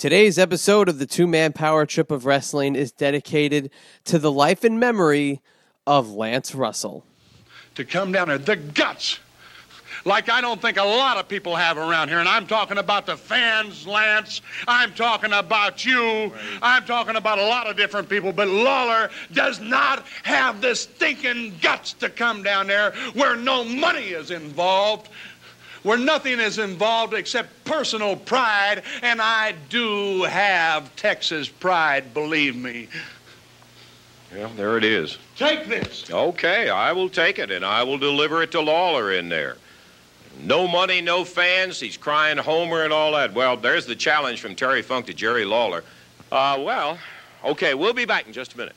Today's episode of the two man power trip of wrestling is dedicated to the life and memory of Lance Russell. To come down there, the guts, like I don't think a lot of people have around here. And I'm talking about the fans, Lance. I'm talking about you. I'm talking about a lot of different people. But Lawler does not have the stinking guts to come down there where no money is involved where nothing is involved except personal pride, and I do have Texas pride, believe me. Well, there it is. Take this. Okay, I will take it, and I will deliver it to Lawler in there. No money, no fans. He's crying Homer and all that. Well, there's the challenge from Terry Funk to Jerry Lawler. Uh, well, okay, we'll be back in just a minute.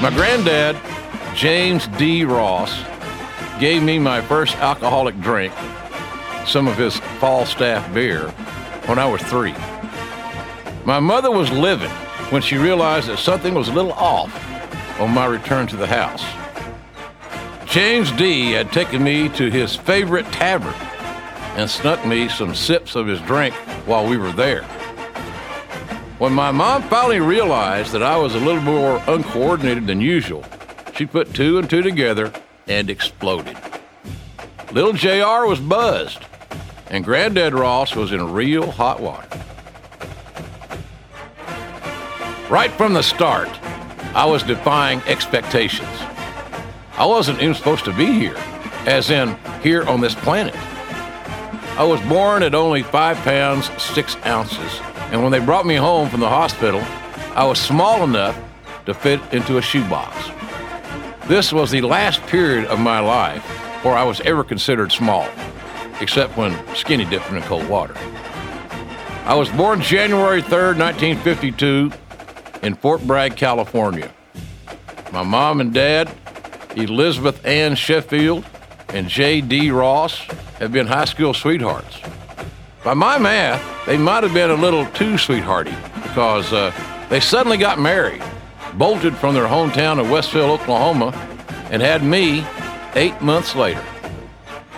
My granddad, James D. Ross, gave me my first alcoholic drink, some of his Falstaff beer, when I was three. My mother was livid when she realized that something was a little off on my return to the house. James D. had taken me to his favorite tavern and snuck me some sips of his drink while we were there. When my mom finally realized that I was a little more uncoordinated than usual, she put two and two together and exploded. Little JR was buzzed, and Granddad Ross was in real hot water. Right from the start, I was defying expectations. I wasn't even supposed to be here, as in here on this planet. I was born at only five pounds, six ounces, and when they brought me home from the hospital, I was small enough to fit into a shoebox. This was the last period of my life where I was ever considered small, except when skinny dipping in cold water. I was born January 3rd, 1952, in Fort Bragg, California. My mom and dad, Elizabeth Ann Sheffield and J.D. Ross, have been high school sweethearts. By my math, they might have been a little too sweethearty because uh, they suddenly got married, bolted from their hometown of Westville, Oklahoma, and had me eight months later.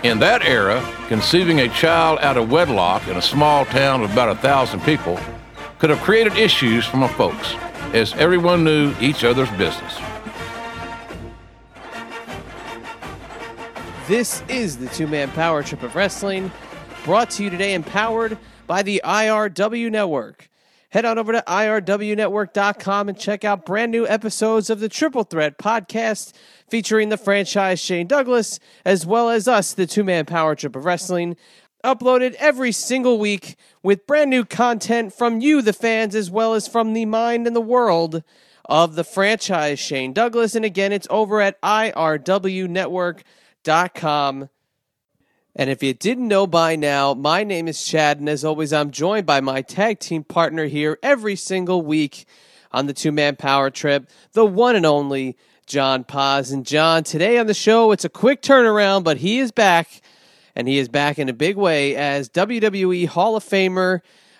In that era, conceiving a child out of wedlock in a small town of about a thousand people could have created issues for my folks, as everyone knew each other's business. This is the two man power trip of wrestling, brought to you today and powered by the IRW Network. head on over to irwnetwork.com and check out brand new episodes of the Triple Threat podcast featuring the franchise Shane Douglas, as well as us, the two man power trip of wrestling, uploaded every single week with brand new content from you, the fans, as well as from the mind and the world of the franchise Shane Douglas. And again, it's over at irwnetwork.com. And if you didn't know by now, my name is Chad, and as always, I'm joined by my tag team partner here every single week on the two man power trip, the one and only John Paz. And John, today on the show, it's a quick turnaround, but he is back, and he is back in a big way as WWE Hall of Famer,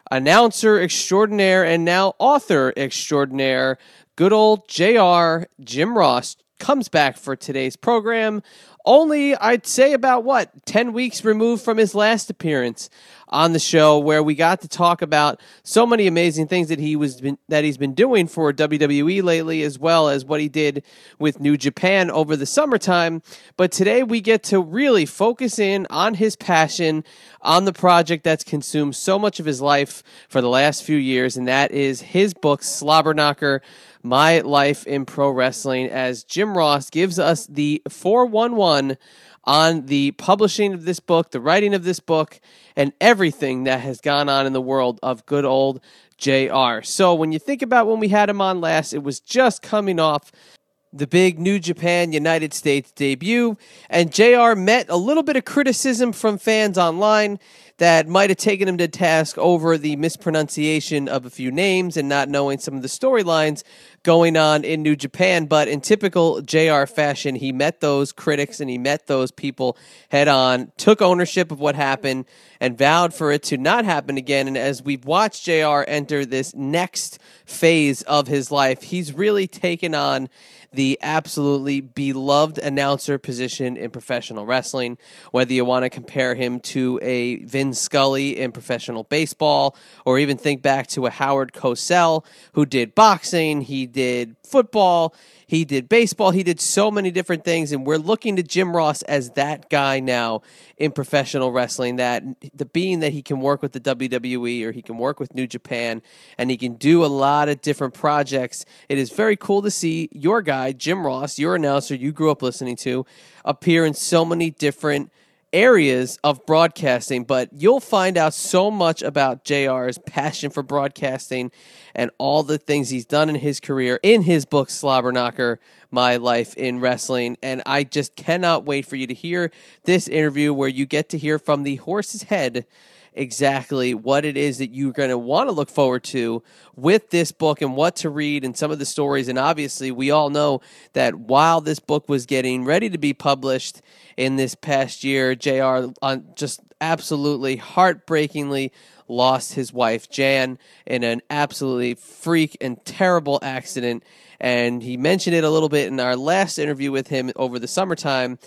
announcer extraordinaire, and now author extraordinaire, good old JR Jim Ross comes back for today's program only I'd say about what 10 weeks removed from his last appearance on the show where we got to talk about so many amazing things that he was been, that he's been doing for WWE lately as well as what he did with New Japan over the summertime. But today we get to really focus in on his passion on the project that's consumed so much of his life for the last few years and that is his book Slobberknocker my Life in Pro Wrestling as Jim Ross gives us the 411 on the publishing of this book, the writing of this book, and everything that has gone on in the world of good old JR. So when you think about when we had him on last, it was just coming off the big New Japan United States debut, and JR met a little bit of criticism from fans online that might have taken him to task over the mispronunciation of a few names and not knowing some of the storylines going on in New Japan. But in typical JR fashion, he met those critics and he met those people head on, took ownership of what happened, and vowed for it to not happen again. And as we've watched JR enter this next phase of his life, he's really taken on the absolutely beloved announcer position in professional wrestling. Whether you want to compare him to a Vin Scully in professional baseball, or even think back to a Howard Cosell who did boxing, he did football, he did baseball, he did so many different things, and we're looking to Jim Ross as that guy now in professional wrestling. That the being that he can work with the WWE or he can work with New Japan, and he can do a lot of different projects. It is very cool to see your guy Jim Ross, your announcer you grew up listening to, appear in so many different areas of broadcasting, but you'll find out so much about JR's passion for broadcasting and all the things he's done in his career in his book Slobberknocker My Life in Wrestling. And I just cannot wait for you to hear this interview where you get to hear from the horse's head exactly what it is that you're going to want to look forward to with this book and what to read and some of the stories. And obviously, we all know that while this book was getting ready to be published in this past year, JR uh, just absolutely heartbreakingly lost his wife Jan in an absolutely freak and terrible accident. And he mentioned it a little bit in our last interview with him over the summertime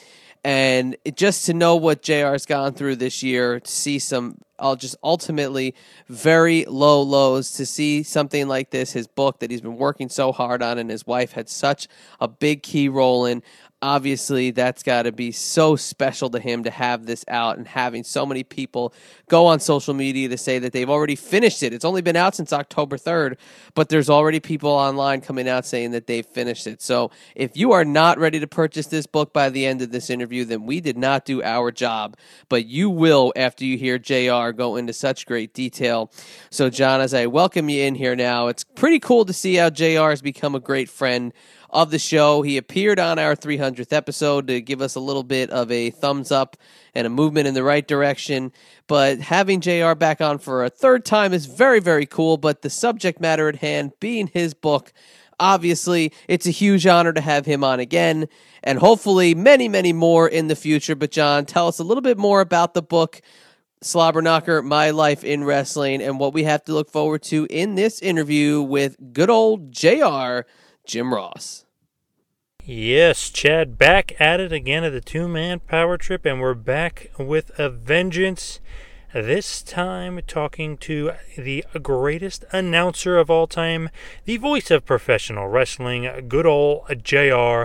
and just to know what JR's gone through this year, to see some, I'll just ultimately very low lows, to see something like this, his book that he's been working so hard on, and his wife had such a big key role in obviously that's got to be so special to him to have this out and having so many people go on social media to say that they've already finished it. It's only been out since October 3rd, but there's already people online coming out saying that they've finished it. So if you are not ready to purchase this book by the end of this interview, then we did not do our job, but you will after you hear JR go into such great detail. So, John, as I welcome you in here now, it's pretty cool to see how JR has become a great friend of the show. He appeared on our 300th episode to give us a little bit of a thumbs up and a movement in the right direction. But having JR back on for a third time is very, very cool. But the subject matter at hand being his book, obviously, it's a huge honor to have him on again and hopefully many, many more in the future. But, John, tell us a little bit more about the book. Slobberknocker, My Life in Wrestling, and what we have to look forward to in this interview with good old JR, Jim Ross. Yes, Chad, back at it again at the two man power trip, and we're back with a vengeance. This time, talking to the greatest announcer of all time, the voice of professional wrestling, good old JR,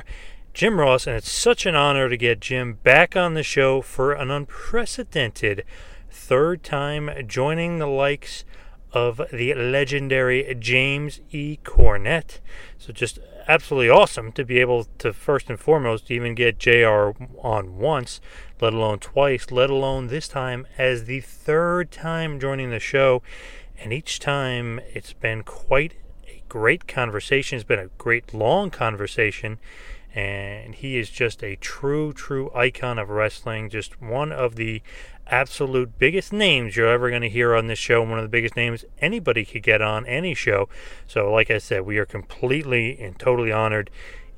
Jim Ross. And it's such an honor to get Jim back on the show for an unprecedented third time, joining the likes of the legendary James E. Cornette. So just absolutely awesome to be able to first and foremost even get JR on once, let alone twice, let alone this time as the third time joining the show. And each time it's been quite a great conversation. It's been a great long conversation. And he is just a true, true icon of wrestling. Just one of the absolute biggest names you're ever going to hear on this show, one of the biggest names anybody could get on any show. So, like I said, we are completely and totally honored,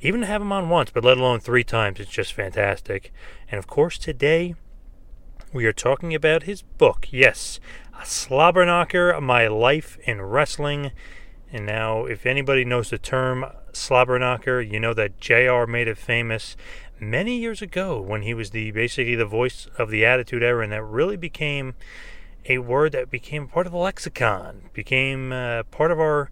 even to have him on once, but let alone three times. It's just fantastic. And of course, today we are talking about his book. Yes, a Slobberknocker My Life in Wrestling. And now, if anybody knows the term slobberknocker, you know that JR made it famous many years ago when he was the basically the voice of the Attitude Era, and that really became a word that became part of the lexicon, became uh, part of our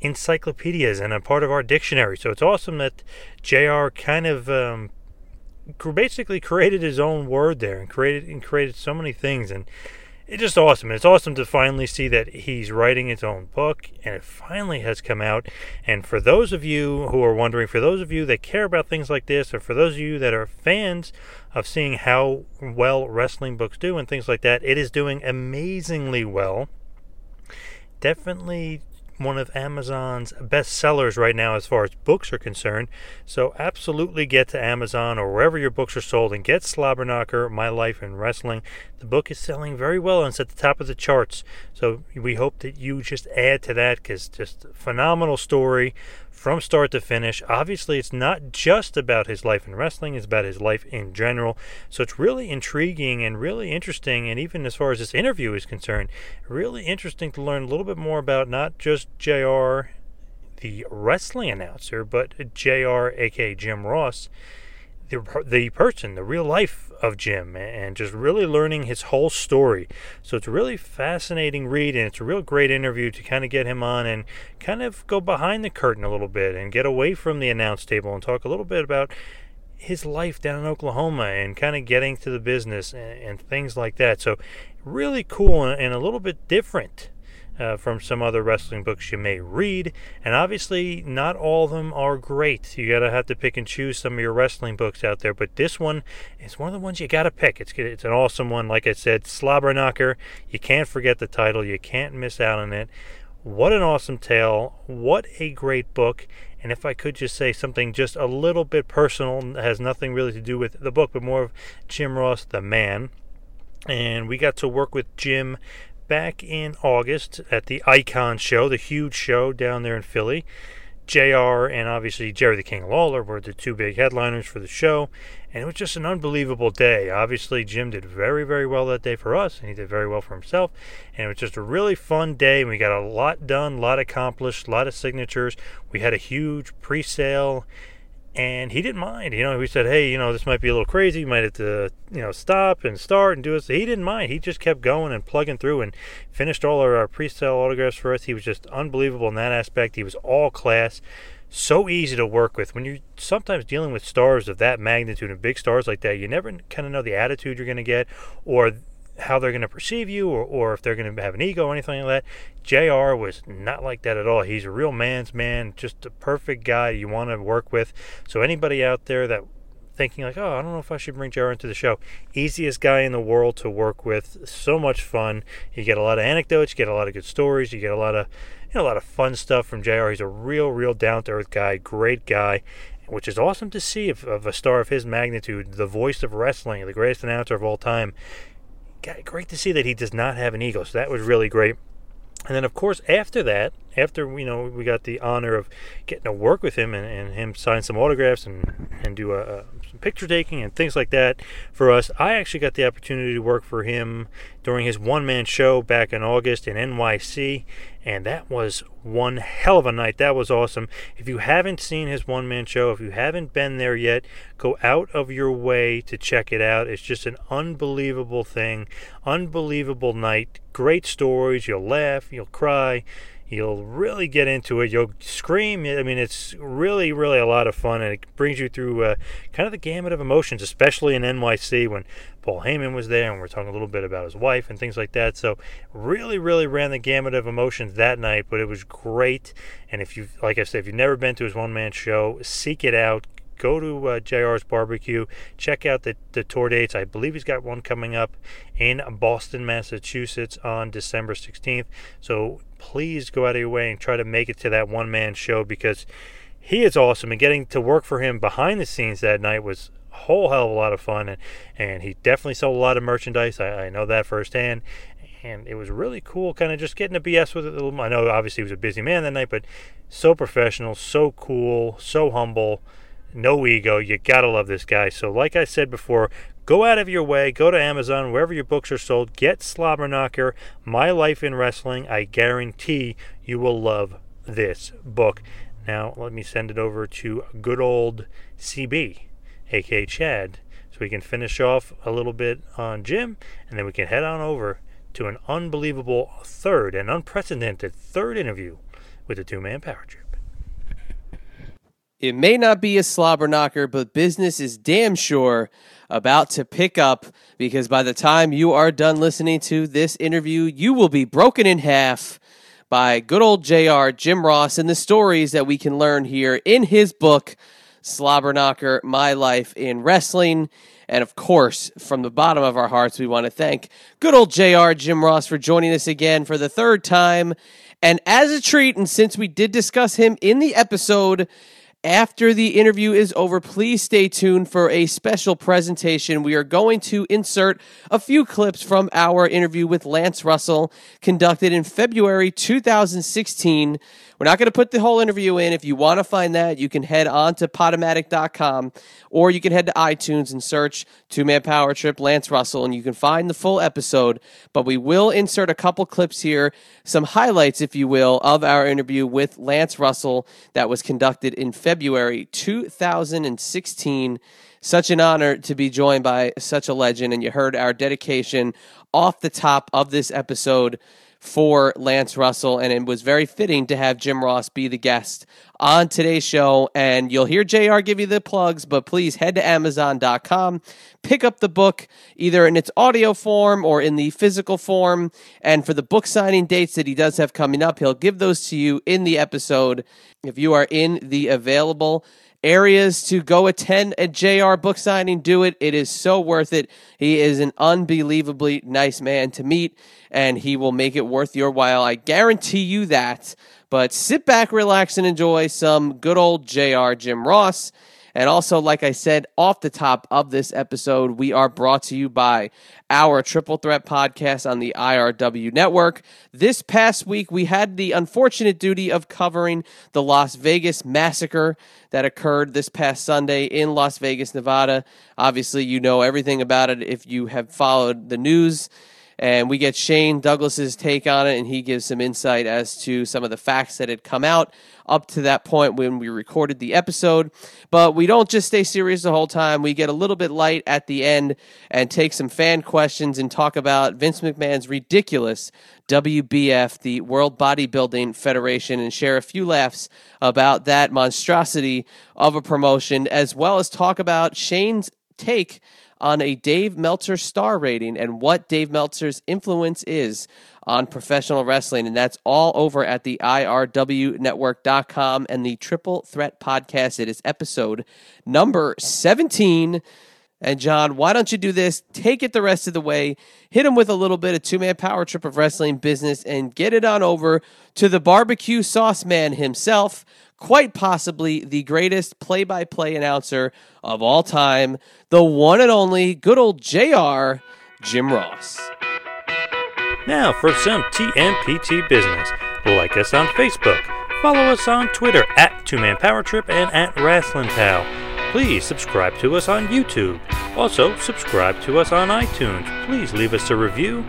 encyclopedias and a part of our dictionary. So it's awesome that JR kind of um, basically created his own word there and created and created so many things and it's just awesome. It's awesome to finally see that he's writing his own book and it finally has come out. And for those of you who are wondering, for those of you that care about things like this, or for those of you that are fans of seeing how well wrestling books do and things like that, it is doing amazingly well. Definitely one of Amazon's best sellers right now as far as books are concerned. So absolutely get to Amazon or wherever your books are sold and get Slobberknocker, My Life in Wrestling. The book is selling very well and it's at the top of the charts. So we hope that you just add to that because just phenomenal story from start to finish. Obviously, it's not just about his life in wrestling, it's about his life in general. So it's really intriguing and really interesting. And even as far as this interview is concerned, really interesting to learn a little bit more about not just JR, the wrestling announcer, but JR, aka Jim Ross the, the person, the real life of Jim, and just really learning his whole story. So it's a really fascinating read, and it's a real great interview to kind of get him on and kind of go behind the curtain a little bit and get away from the announce table and talk a little bit about his life down in Oklahoma and kind of getting to the business and, and things like that. So really cool and, and a little bit different uh, from some other wrestling books you may read. And obviously, not all of them are great. You gotta have to pick and choose some of your wrestling books out there. But this one is one of the ones you gotta pick. It's it's an awesome one. Like I said, Slobberknocker. You can't forget the title. You can't miss out on it. What an awesome tale. What a great book. And if I could just say something just a little bit personal, has nothing really to do with the book, but more of Jim Ross, the man. And we got to work with Jim back in August at the Icon Show, the huge show down there in Philly. JR and obviously Jerry the King Lawler were the two big headliners for the show, and it was just an unbelievable day. Obviously, Jim did very, very well that day for us, and he did very well for himself, and it was just a really fun day. And we got a lot done, a lot accomplished, a lot of signatures. We had a huge pre sale and he didn't mind. You know, we said, "Hey, you know, this might be a little crazy. You might have to, you know, stop and start and do it." So he didn't mind. He just kept going and plugging through and finished all our pre-sale autographs for us. He was just unbelievable in that aspect. He was all class, so easy to work with. When you're sometimes dealing with stars of that magnitude and big stars like that, you never kind of know the attitude you're going to get or how they're going to perceive you or, or if they're going to have an ego or anything like that. JR was not like that at all. He's a real man's man, just a perfect guy you want to work with. So anybody out there that thinking like, oh, I don't know if I should bring JR into the show. Easiest guy in the world to work with. So much fun. You get a lot of anecdotes, you get a lot of good stories, you get a lot of you know, a lot of fun stuff from JR. He's a real, real down to earth guy, great guy, which is awesome to see of, of a star of his magnitude, the voice of wrestling, the greatest announcer of all time great to see that he does not have an ego. So that was really great. And then, of course, after that, after you know we got the honor of getting to work with him and, and him sign some autographs and and do a, a, some picture taking and things like that for us, I actually got the opportunity to work for him during his one man show back in August in NYC, and that was one hell of a night. That was awesome. If you haven't seen his one man show, if you haven't been there yet, go out of your way to check it out. It's just an unbelievable thing, unbelievable night. Great stories. You'll laugh, you'll cry You'll really get into it. You'll scream. I mean, it's really, really a lot of fun, and it brings you through uh, kind of the gamut of emotions, especially in NYC when Paul Heyman was there, and we're talking a little bit about his wife and things like that. So, really, really ran the gamut of emotions that night, but it was great. And if you, like I said, if you've never been to his one man show, seek it out go to uh, JR's Barbecue, check out the, the tour dates. I believe he's got one coming up in Boston, Massachusetts on December 16th. So please go out of your way and try to make it to that one man show because he is awesome. And getting to work for him behind the scenes that night was a whole hell of a lot of fun. And, and he definitely sold a lot of merchandise. I, I know that firsthand and it was really cool kind of just getting to BS with little I know obviously he was a busy man that night, but so professional, so cool, so humble no ego. You gotta love this guy. So, like I said before, go out of your way, go to Amazon, wherever your books are sold, get Slobberknocker, My Life in Wrestling. I guarantee you will love this book. Now, let me send it over to good old CB, aka Chad, so we can finish off a little bit on Jim, and then we can head on over to an unbelievable third and unprecedented third interview with the two man power trip. It may not be a slobber knocker, but business is damn sure about to pick up because by the time you are done listening to this interview, you will be broken in half by good old JR, Jim Ross, and the stories that we can learn here in his book, Slobber Knocker My Life in Wrestling. And of course, from the bottom of our hearts, we want to thank good old JR, Jim Ross, for joining us again for the third time. And as a treat, and since we did discuss him in the episode, after the interview is over, please stay tuned for a special presentation. We are going to insert a few clips from our interview with Lance Russell conducted in February 2016 we're not going to put the whole interview in. If you want to find that, you can head on to Podomatic.com or you can head to iTunes and search Two Man Power Trip Lance Russell and you can find the full episode. But we will insert a couple clips here, some highlights, if you will, of our interview with Lance Russell that was conducted in February 2016 such an honor to be joined by such a legend. And you heard our dedication off the top of this episode for Lance Russell, and it was very fitting to have Jim Ross be the guest on today's show. And you'll hear JR give you the plugs, but please head to Amazon.com, pick up the book either in its audio form or in the physical form. And for the book signing dates that he does have coming up, he'll give those to you in the episode. If you are in the available areas to go attend a JR book signing, do it. It is so worth it. He is an unbelievably nice man to meet, and he will make it worth your while. I guarantee you that. But sit back, relax, and enjoy some good old JR Jim Ross. And also, like I said, off the top of this episode, we are brought to you by our Triple Threat podcast on the IRW network. This past week, we had the unfortunate duty of covering the Las Vegas massacre that occurred this past Sunday in Las Vegas, Nevada. Obviously, you know everything about it if you have followed the news and we get Shane Douglas's take on it, and he gives some insight as to some of the facts that had come out up to that point when we recorded the episode. But we don't just stay serious the whole time. We get a little bit light at the end and take some fan questions and talk about Vince McMahon's ridiculous WBF, the World Bodybuilding Federation, and share a few laughs about that monstrosity of a promotion, as well as talk about Shane's take on a Dave Meltzer star rating and what Dave Meltzer's influence is on professional wrestling. And that's all over at the IRWnetwork.com and the Triple Threat Podcast. It is episode number 17. And John, why don't you do this? Take it the rest of the way, hit him with a little bit of two man power trip of wrestling business, and get it on over to the barbecue sauce man himself, quite possibly the greatest play by play announcer of all time, the one and only good old JR, Jim Ross. Now for some TMPT business. Like us on Facebook. Follow us on Twitter at Two Man Power Trip and at Wrestling Pal. Please subscribe to us on YouTube. Also, subscribe to us on iTunes. Please leave us a review.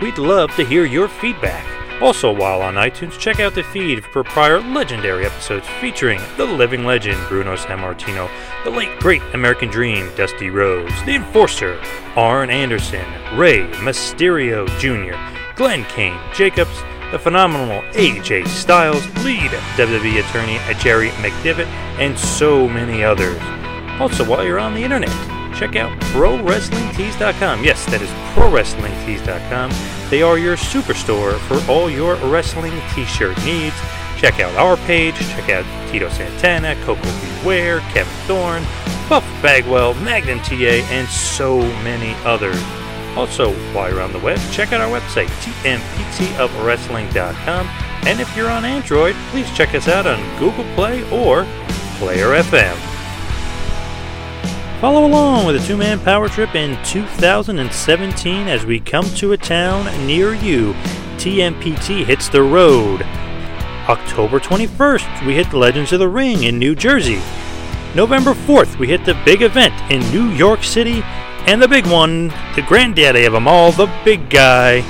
We'd love to hear your feedback. Also, while on iTunes, check out the feed for prior legendary episodes featuring the living legend Bruno Sammartino, the late great American Dream Dusty Rhodes, the Enforcer Arn Anderson, Rey Mysterio Jr., Glenn Kane Jacobs, the phenomenal AJ Styles, lead WWE attorney Jerry McDevitt, and so many others. Also, while you're on the internet, check out ProWrestlingTees.com. Yes, that is ProWrestlingTees.com. They are your superstore for all your wrestling t-shirt needs. Check out our page, check out Tito Santana, Coco Beware, Kevin Thorn, Buff Bagwell, Magnum TA, and so many others. Also, while you're on the web, check out our website, tmptofwrestling.com. And if you're on Android, please check us out on Google Play or Player FM. Follow along with a two man power trip in 2017 as we come to a town near you. TMPT hits the road. October 21st, we hit the Legends of the Ring in New Jersey. November 4th, we hit the big event in New York City. And the big one, the granddaddy of them all, the big guy,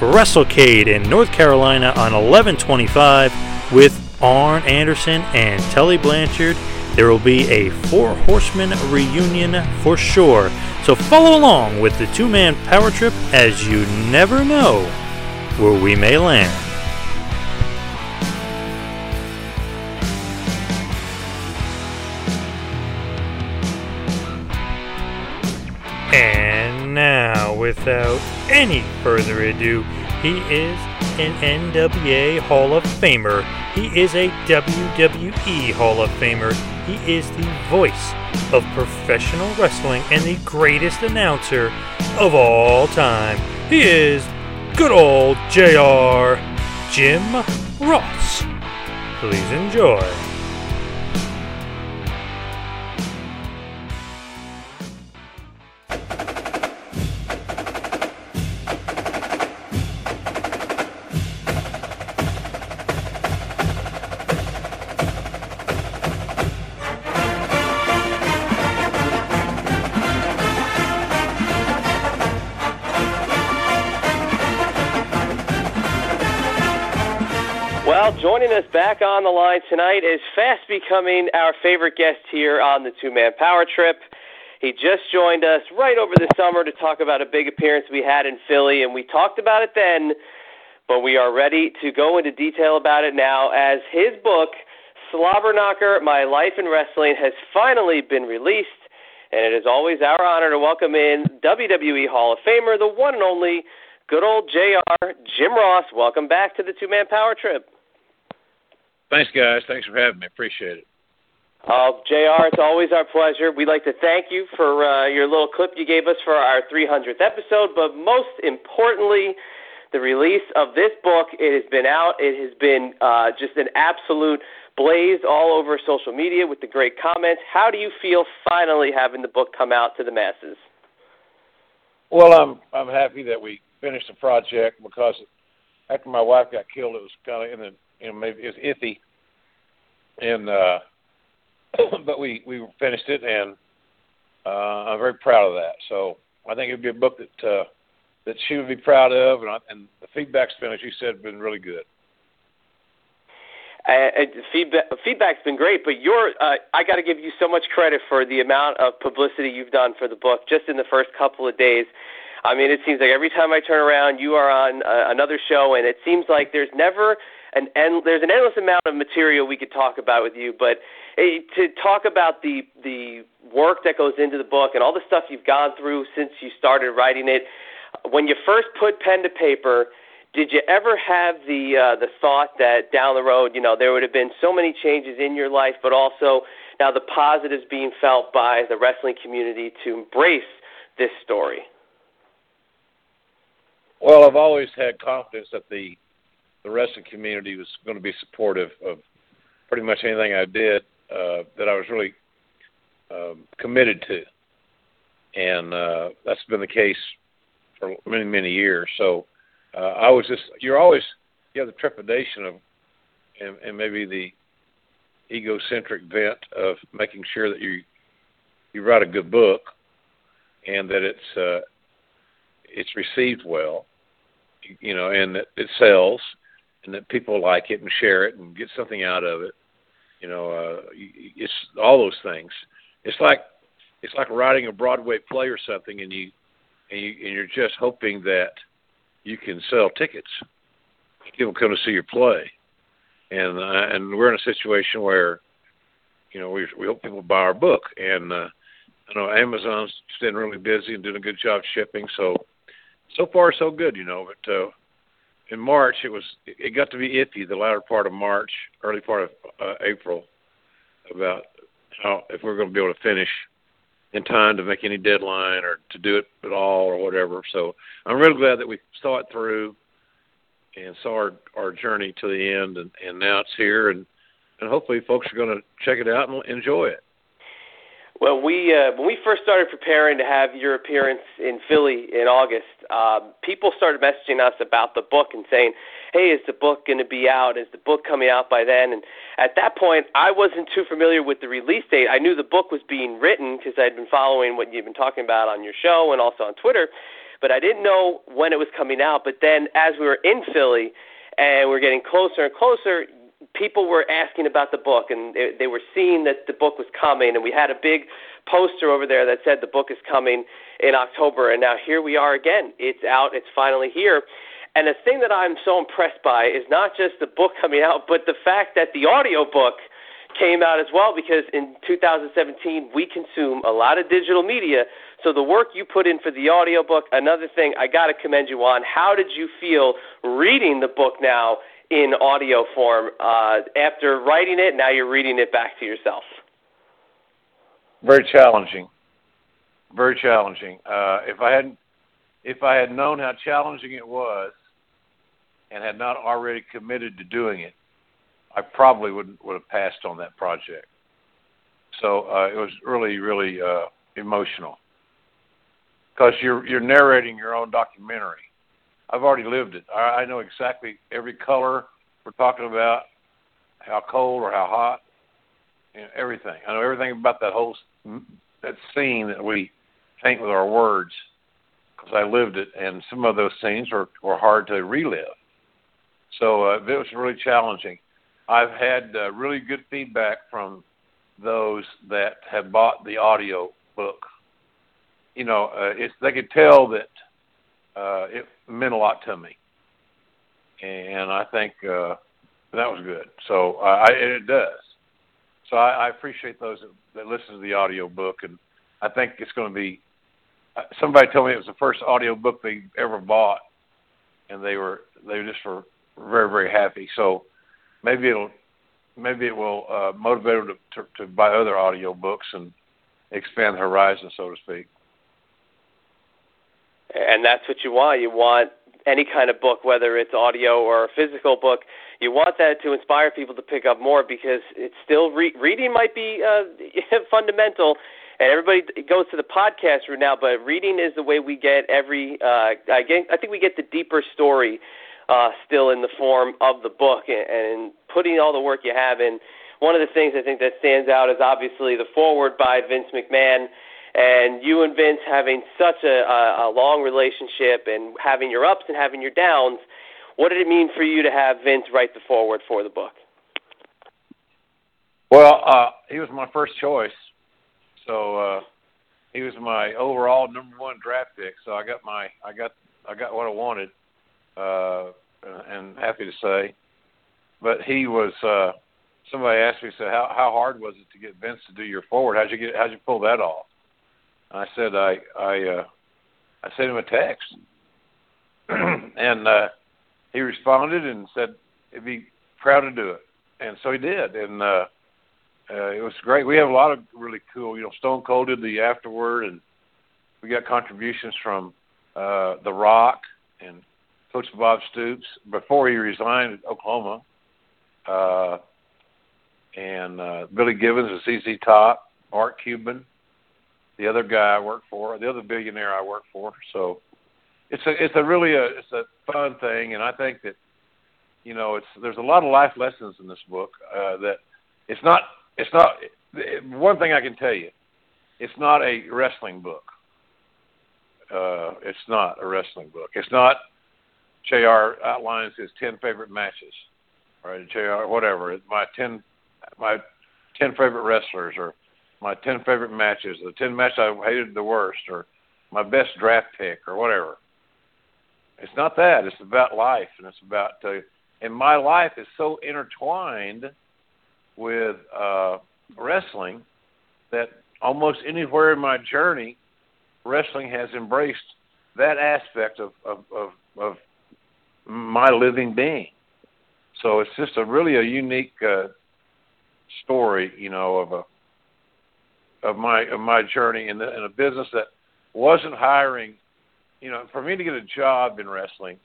WrestleCade in North Carolina on 1125 with Arn Anderson and Tully Blanchard. There will be a Four Horsemen reunion for sure. So follow along with the two man power trip as you never know where we may land. And now, without any further ado, he is an NWA Hall of Famer. He is a WWE Hall of Famer. He is the voice of professional wrestling and the greatest announcer of all time. He is good old JR Jim Ross. Please enjoy. Back on the line tonight is fast becoming our favorite guest here on the Two Man Power Trip. He just joined us right over the summer to talk about a big appearance we had in Philly, and we talked about it then, but we are ready to go into detail about it now as his book, Slobber Knocker My Life in Wrestling, has finally been released. And it is always our honor to welcome in WWE Hall of Famer, the one and only good old JR, Jim Ross. Welcome back to the Two Man Power Trip. Thanks, guys. Thanks for having me. Appreciate it. Uh, JR, it's always our pleasure. We'd like to thank you for uh, your little clip you gave us for our 300th episode, but most importantly, the release of this book. It has been out. It has been uh, just an absolute blaze all over social media with the great comments. How do you feel finally having the book come out to the masses? Well, I'm I'm happy that we finished the project because after my wife got killed, it was kind of in the you know maybe it was iffy, and uh, but we we finished it, and uh, I'm very proud of that. So I think it'd be a book that uh, that she would be proud of, and I, and the feedback's been, as you said, been really good. Uh, feedback feedback's been great, but you're uh, I got to give you so much credit for the amount of publicity you've done for the book just in the first couple of days. I mean, it seems like every time I turn around, you are on uh, another show, and it seems like there's never an end. There's an endless amount of material we could talk about with you, but eh, to talk about the the work that goes into the book and all the stuff you've gone through since you started writing it, when you first put pen to paper did you ever have the uh, the thought that down the road, you know, there would have been so many changes in your life, but also now the positives being felt by the wrestling community to embrace this story? Well, I've always had confidence that the the wrestling community was going to be supportive of pretty much anything I did uh, that I was really um, committed to, and uh, that's been the case for many many years. So uh, I was just you're always you have the trepidation of and, and maybe the egocentric bent of making sure that you you write a good book and that it's uh, it's received well, you know, and that it sells and that people like it and share it and get something out of it. You know, uh, it's all those things. It's like it's like writing a Broadway play or something, and you and, you, and you're just hoping that you can sell tickets. people come to see your play, and uh, and we're in a situation where, you know, we we hope people buy our book, and uh, I know Amazon's staying really busy and doing a good job shipping, so so far so good, you know. But uh, in March, it was it got to be iffy the latter part of March, early part of uh, April, about how if we're going to be able to finish in time to make any deadline or to do it at all or whatever. So I'm really glad that we saw it through and saw our our journey to the end, and and now it's here, and and hopefully folks are going to check it out and enjoy it. Well, we uh, when we first started preparing to have your appearance in Philly in August, uh, people started messaging us about the book and saying, "Hey, is the book going to be out? Is the book coming out by then?" And at that point, I wasn't too familiar with the release date. I knew the book was being written because I'd been following what you've been talking about on your show and also on Twitter, but I didn't know when it was coming out. But then, as we were in Philly and we're getting closer and closer, people were asking about the book and they, they were seeing that the book was coming and we had a big poster over there that said the book is coming in October and now here we are again. It's out. It's finally here. And the thing that I'm so impressed by is not just the book coming out but the fact that the audio book came out as well because in 2017 we consume a lot of digital media. So the work you put in for the audiobook another thing I got to commend you on how did you feel reading the book now in audio form uh, after writing it. Now you're reading it back to yourself. Very challenging. Very challenging. Uh, if I hadn't, if I had known how challenging it was, and had not already committed to doing it, I probably would would have passed on that project. So uh, it was really, really uh, emotional because you're you're narrating your own documentary I've already lived it. I, I know exactly every color we're talking about, how cold or how hot, know, everything. I know everything about that whole that scene that we paint with our words because I lived it, and some of those scenes were were hard to relive. So uh, it was really challenging. I've had uh, really good feedback from those that have bought the audio book. You know, uh, it's they could tell that uh, it meant a lot to me, and I think uh, that was good. So uh, I, it does. So I, I appreciate those that, that listen to the audio book, and I think it's going to be. Uh, somebody told me it was the first audio book they ever bought, and they were they just were very very happy. So maybe it'll maybe it will uh, motivate them to, to, to buy other audio books and expand the horizon, so to speak and that's what you want. You want any kind of book, whether it's audio or a physical book, you want that to inspire people to pick up more because it's still re- reading might be uh, fundamental. And everybody goes to the podcast route now, but reading is the way we get every. Uh, I, get, I think we get the deeper story uh, still in the form of the book, and, and putting all the work you have in. One of the things I think that stands out is obviously the foreword by Vince McMahon and you and Vince having such a, a, a long relationship and having your ups and having your downs, what did it mean for you to have Vince write the foreword for the book? Well, uh, he was my first choice, so uh, he was my overall number one draft pick. So I got my I got I got what I wanted, uh, and happy to say. But he was. Uh, somebody asked me, said, "How how hard was it to get Vince to do your foreword? How'd you get how'd you pull that off?" I said I I uh, I sent him a text, and uh, he responded and said he'd be proud to do it, and so he did, and uh, uh, it was great. We have a lot of really cool, you know, Stone Cold did the afterword, and we got contributions from uh, The Rock and Coach Bob Stoops before he resigned at Oklahoma, uh, and uh, Billy Gibbons and ZZ Top, Mark Cuban the other guy I work for, the other billionaire I work for. So it's a it's a really a it's a fun thing, and I think that you know it's there's a lot of life lessons in this book uh, that it's not it's not one thing I can tell you, it's not a wrestling book. Uh, it's not a wrestling book. It's not Jr. outlines his ten favorite matches, right? Jr. Whatever. My ten my ten favorite wrestlers or my ten favorite matches, the ten matches I hated the worst, or my best draft pick, or whatever. It's not that. It's about life, and it's about uh, and my life is so intertwined with uh, wrestling that almost anywhere in my journey, wrestling has embraced that aspect of of, of, of my living being. So it's just a really a unique uh, story, you know, of a of my of my journey in, the, in a business that wasn't hiring. You know, for me to get a job in wrestling,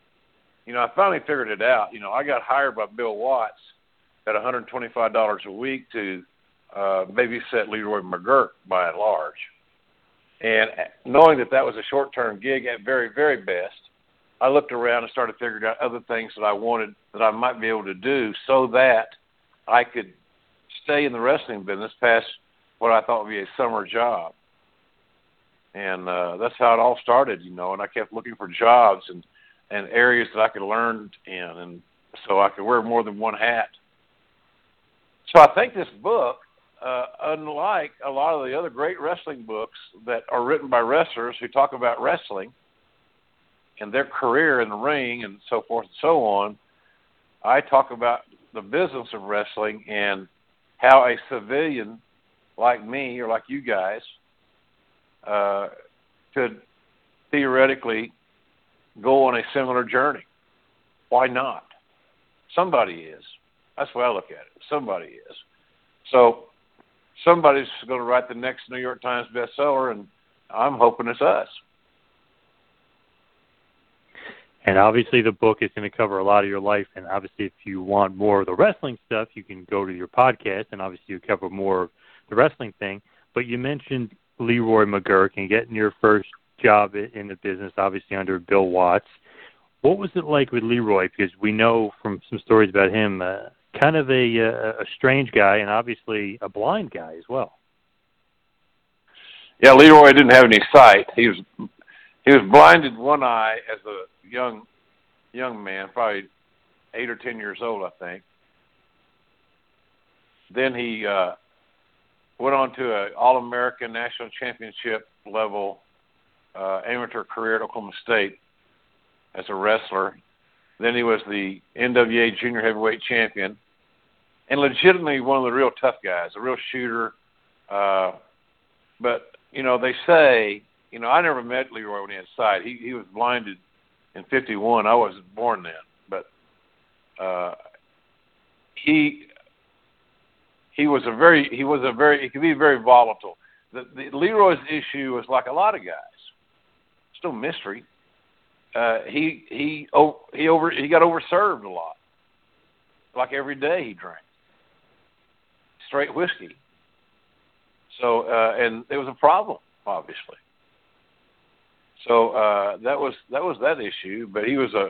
you know, I finally figured it out. You know, I got hired by Bill Watts at $125 a week to uh, babysit Leroy McGuirk by and large. And knowing that that was a short-term gig at very, very best, I looked around and started figuring out other things that I wanted that I might be able to do so that I could stay in the wrestling business past what I thought would be a summer job. And uh, that's how it all started, you know. And I kept looking for jobs and and areas that I could learn in, and so I could wear more than one hat. So I think this book, uh, unlike a lot of the other great wrestling books that are written by wrestlers who talk about wrestling and their career in the ring and so forth and so on, I talk about the business of wrestling and how a civilian like me or like you guys uh, could theoretically go on a similar journey. Why not? Somebody is. That's the way I look at it. Somebody is. So somebody's going to write the next New York Times bestseller, and I'm hoping it's us. And obviously, the book is going to cover a lot of your life. And obviously, if you want more of the wrestling stuff, you can go to your podcast, and obviously, you cover more the wrestling thing. But you mentioned Leroy McGuirk and getting your first job in the business, obviously under Bill Watts. What was it like with Leroy? Because we know from some stories about him, uh, kind of a, a a strange guy, and obviously a blind guy as well. Yeah, Leroy didn't have any sight. He was he was blinded one eye as a young young man, probably eight or ten years old, I think. Then he uh, went on to a All American National Championship level uh, amateur career at Oklahoma State as a wrestler. Then he was the NWA Junior Heavyweight Champion, and legitimately one of the real tough guys, a real shooter. Uh, but you know, they say, you know, I never met Leroy when he had sight. He he was blinded in '51. I wasn't born then, but uh, he he was a very he was a very he could be very volatile. The, the Leroy's issue was like a lot of guys. Still mystery. Uh, he he oh, he over he got overserved a lot. Like every day he drank straight whiskey. So uh, and it was a problem, obviously. So uh, that was that was that issue. But he was a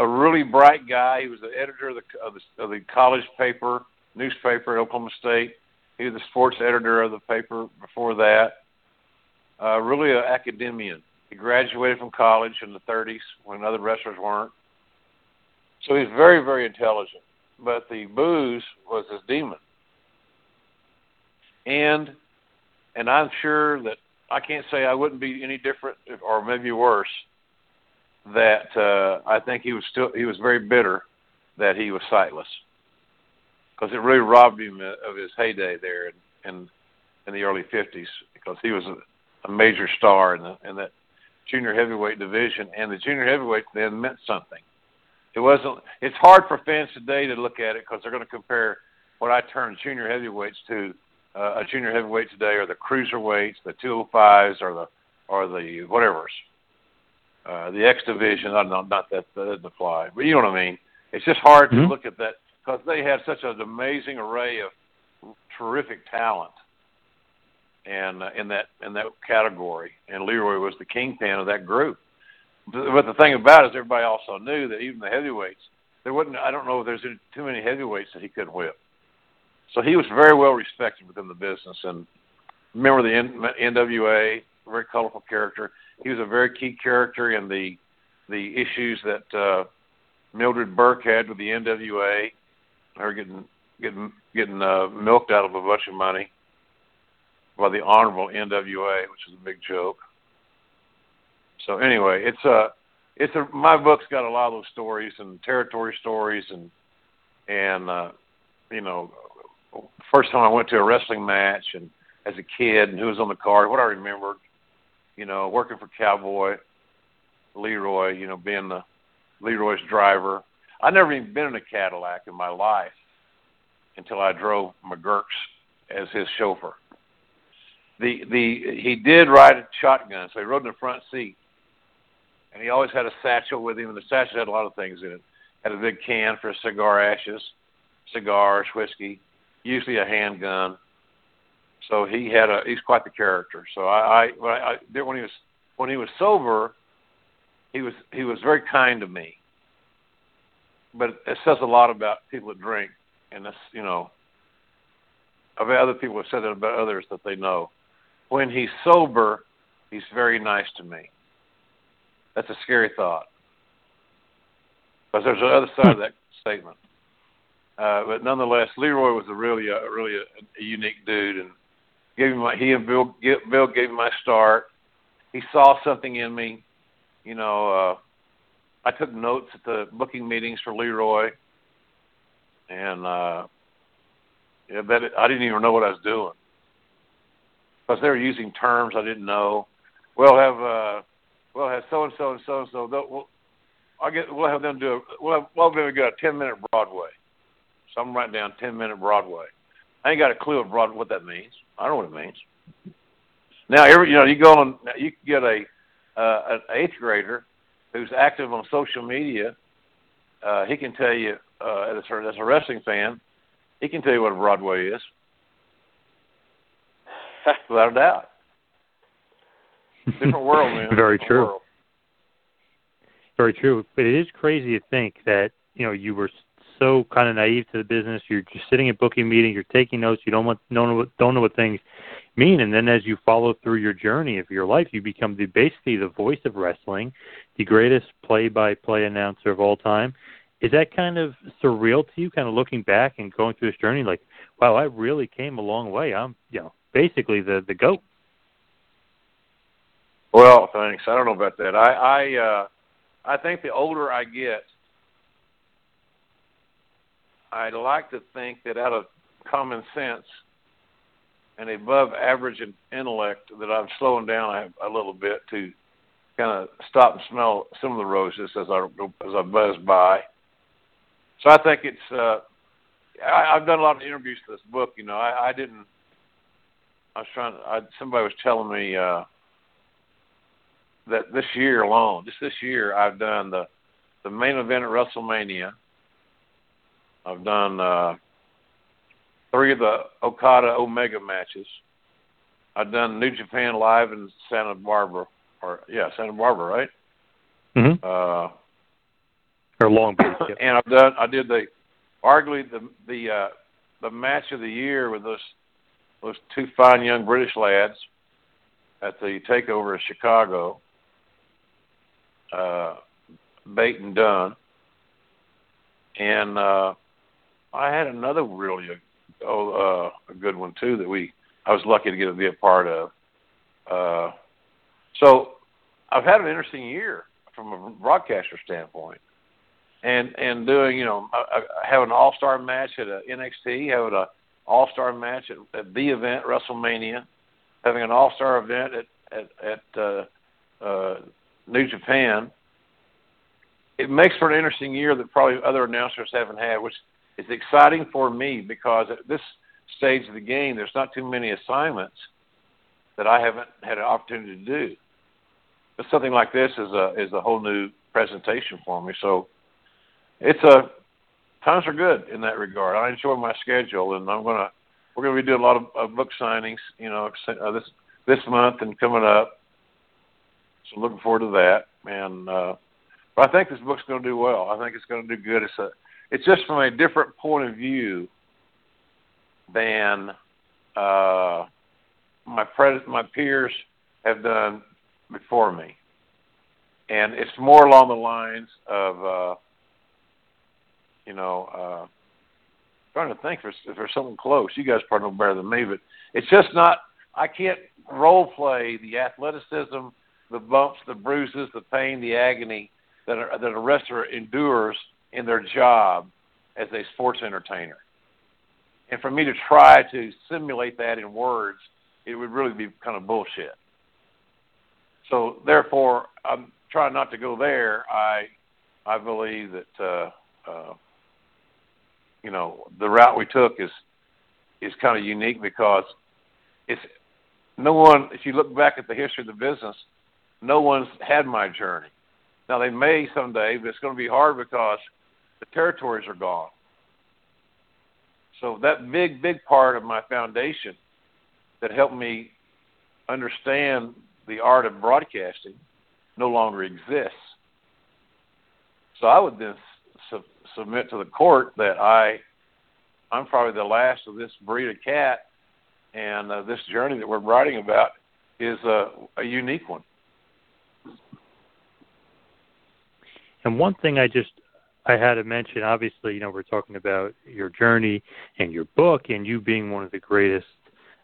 a really bright guy. He was the editor of the of the, of the college paper newspaper at Oklahoma State. He was the sports editor of the paper before that. Uh, really an academician. He graduated from college in the 30s when other wrestlers weren't. So he's very, very intelligent. But the booze was his demon. And and I'm sure that I can't say I wouldn't be any different or maybe worse. That uh, I think he was still he was very bitter that he was sightless because it really robbed him of his heyday there in in, in the early '50s because he was a, a major star in the in that junior heavyweight division, and the junior heavyweight then meant something. It wasn't. It's hard for fans today to look at it because they're going to compare what I term junior heavyweights to uh, a junior heavyweight today, or the cruiserweights, the 205s, or the or the whatever's, uh, the X division. I don't know, not that that doesn't apply, but you know what I mean. It's just hard mm-hmm. to look at that because they had such an amazing array of terrific talent and uh, in that in that category. And Leroy was the kingpin of that group. But the thing about it is, everybody also knew that even the heavyweights, there wasn't. I don't know if there's too many heavyweights that he couldn't whip. So he was very well respected within the business. And remember the N- NWA, very colorful character. He was a very key character in the the issues that uh, Mildred Burke had with the NWA. Her getting getting getting uh, milked out of a bunch of money by the honorable NWA, which is a big joke. So anyway, it's a it's a my book's got a lot of those stories and territory stories and and uh, you know, first time I went to a wrestling match and as a kid and who was on the card, what I remembered, you know, working for Cowboy, Leroy, you know, being the Leroy's driver. I never even been in a Cadillac in my life until I drove McGuirk's as his chauffeur. The the he did ride a shotgun, so he rode in the front seat, and he always had a satchel with him, and the satchel had a lot of things in it. Had a big can for cigar ashes, cigars, whiskey, usually a handgun. So he had a he's quite the character. So I, I I when he was when he was sober, he was he was very kind to me. But it says a lot about people that drink, and that's you know. I've other people have said that about others that they know. When he's sober, he's very nice to me. That's a scary thought. Because there's the other side of that statement. Uh, but nonetheless, Leroy was a really, a, really a, a unique dude, and gave me my. He and Bill, Bill gave me my start. He saw something in me. You know, uh, I took notes at the booking meetings for Leroy, and uh, yeah, that I didn't even know what I was doing because they were using terms I didn't know. We'll have uh, we'll have so and so and so and so. We'll, I'll get we'll have them do a we'll have, we'll have got a ten minute Broadway. So I'm writing down ten minute Broadway. I ain't got a clue of Broadway what that means. I don't know what it means. Now, every you know, you go on, you get a uh, an eighth grader who's active on social media. Uh, he can tell you, uh, as, a, as a wrestling fan, he can tell you what a Broadway is, without a doubt. Different world, man. Very Different true. World. Very true. But it is crazy to think that you know you were so kind of naive to the business. You're just sitting at booking meetings. You're taking notes. You don't want don't know what don't know what things mean. And then as you follow through your journey of your life, you become the basically the voice of wrestling, the greatest play-by-play announcer of all time. Is that kind of surreal to you? Kind of looking back and going through this journey, like, wow, I really came a long way. I'm, you know, basically the the goat. Well, thanks. I don't know about that. I I uh I think the older I get, I'd like to think that out of common sense and above average intellect that I'm slowing down a, a little bit to kind of stop and smell some of the roses as I as I buzz by. So I think it's. uh I, I've done a lot of interviews for this book. You know, I, I didn't. I was trying. I, somebody was telling me uh, that this year alone, just this year, I've done the the main event at WrestleMania. I've done uh, three of the Okada Omega matches. I've done New Japan Live in Santa Barbara, or yeah, Santa Barbara, right? Mm-hmm. Uh, or Long Beach. Yep. and I've done. I did the arguably the the uh, the match of the year with those those two fine young British lads at the takeover of Chicago. Uh, Bate and Dunne, and uh, I had another really a, oh, uh, a good one too that we I was lucky to get to be a part of. Uh, so I've had an interesting year from a broadcaster standpoint, and and doing you know have an all star match at a NXT, having an all star match at, at the event WrestleMania, having an all star event at at, at uh, uh, New Japan. It makes for an interesting year that probably other announcers haven't had, which is exciting for me because at this stage of the game, there's not too many assignments that I haven't had an opportunity to do. But something like this is a is a whole new presentation for me. So it's a times are good in that regard. I enjoy my schedule, and I'm gonna we're gonna be doing a lot of, of book signings, you know, uh, this this month and coming up. So looking forward to that, and uh, but I think this book's to do well. I think it's to do good. It's a it's just from a different point of view than uh, my pres- my peers have done before me, and it's more along the lines of uh, you know uh, trying to think if there's, if something close. You guys probably know better than me, but it's just not. I can't role play the athleticism, the bumps, the bruises, the pain, the agony that a, that a wrestler endures in their job as a sports entertainer. And for me to try to simulate that in words, it would really be kind of bullshit. So therefore, I'm trying not to go there. I I believe that uh, uh, you know the route we took is is kind of unique because it's no one. If you look back at the history of the business, no one's had my journey. Now they may someday, but it's going to be hard because the territories are gone. So that big, big part of my foundation that helped me understand the art of broadcasting no longer exists. So I would then su- submit to the court that I, I'm probably the last of this breed of cat, and uh, this journey that we're writing about is a, a unique one. And one thing I just I had to mention, obviously, you know, we're talking about your journey and your book, and you being one of the greatest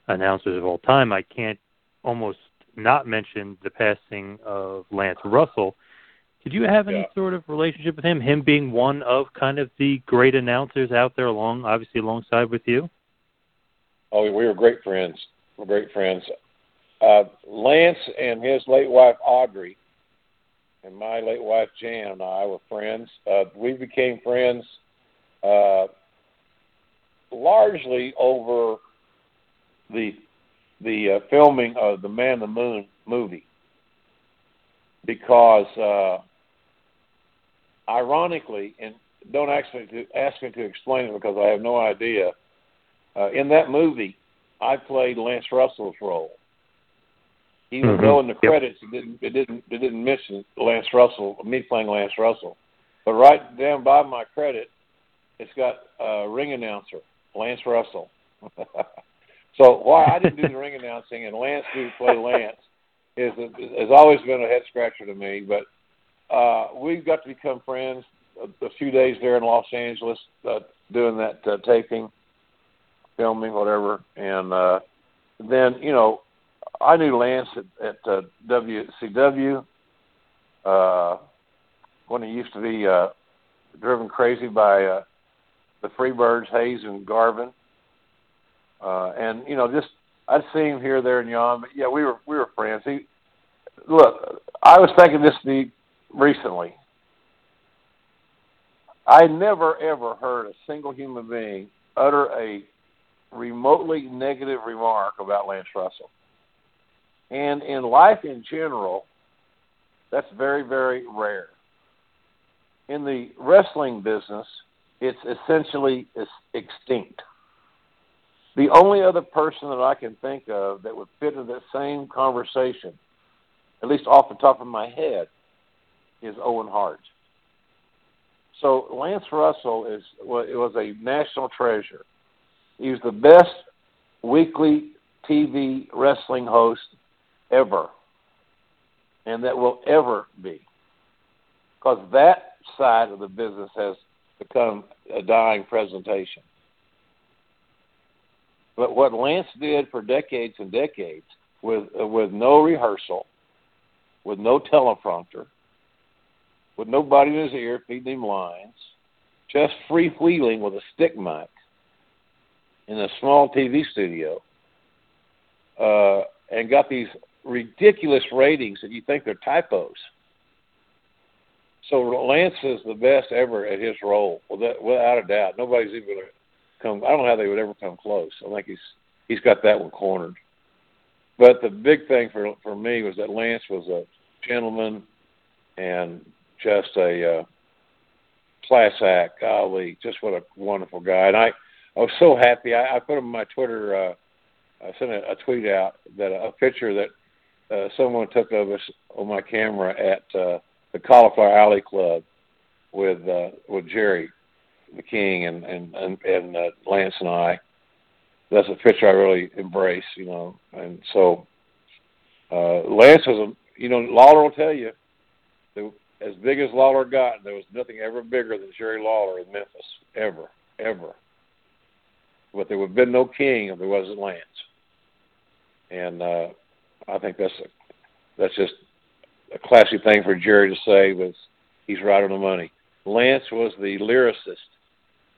announcers of all time. I can't almost not mention the passing of Lance Russell. Did you have any yeah. sort of relationship with him? Him being one of kind of the great announcers out there, along obviously alongside with you. Oh, we were great friends. We're great friends. Uh, Lance and his late wife Audrey, and my late wife Jan and I were friends. Uh, we became friends uh, largely over the the uh, filming of the Man the Moon movie because uh, ironically, and don't ask me to ask me to explain it because I have no idea. Uh, in that movie, I played Lance Russell's role. Even mm-hmm. though in the credits it didn't it didn't it didn't mention Lance Russell, me playing Lance Russell, but right down by my credit, it's got a uh, ring announcer Lance Russell. So why I didn't do the ring announcing and Lance didn't play Lance is has always been a head scratcher to me. But uh, we've got to become friends. A, a few days there in Los Angeles uh, doing that uh, taping, filming, whatever, and uh, then you know I knew Lance at, at uh, WCW uh, when he used to be uh, driven crazy by uh, the Freebirds, Hayes and Garvin uh, and you know, just I'd see him here, there, and yon. But yeah, we were we were friends. He look, I was thinking this the recently. I never ever heard a single human being utter a remotely negative remark about Lance Russell. And in life in general, that's very, very rare. In the wrestling business, it's essentially extinct. The only other person that I can think of that would fit into that same conversation, at least off the top of my head, is Owen Hart. So Lance Russell is well, it was a national treasure. He was the best weekly TV wrestling host ever, and that will ever be, because that side of the business has become a dying presentation. But what Lance did for decades and decades, with uh, with no rehearsal, with no teleprompter, with nobody in his ear feeding him lines, just freewheeling with a stick mic in a small TV studio, uh, and got these ridiculous ratings that you think they're typos. So Lance is the best ever at his role, without a doubt. Nobody's even come. I don't know how they would ever come close. I think he's he's got that one cornered. But the big thing for for me was that Lance was a gentleman and just a uh, class act. Golly, just what a wonderful guy. And I I was so happy. I, I put him on my Twitter. Uh, I sent a, a tweet out that a picture that uh, someone took of us on my camera at uh, the Cauliflower Alley Club with uh, with Jerry the King and and and, and uh, Lance and I. That's a picture I really embrace, you know. And so uh, Lance was a, you know, Lawler will tell you, that as big as Lawler got, there was nothing ever bigger than Jerry Lawler in Memphis, ever, ever. But there would have been no King if there wasn't Lance. And uh, I think that's a, that's just a classy thing for Jerry to say. Was he's right on the money. Lance was the lyricist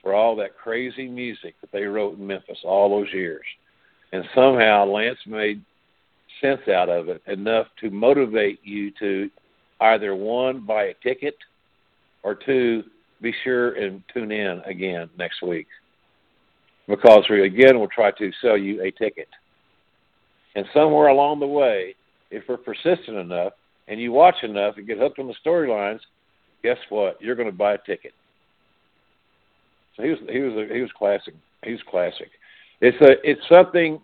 for all that crazy music that they wrote in Memphis all those years. And somehow Lance made sense out of it enough to motivate you to either one, buy a ticket, or two, be sure and tune in again next week. Because we again will try to sell you a ticket. And somewhere along the way, if we're persistent enough and you watch enough and get hooked on the storylines, guess what? You're going to buy a ticket. So he was he was a, he was classic. He was classic. It's a it's something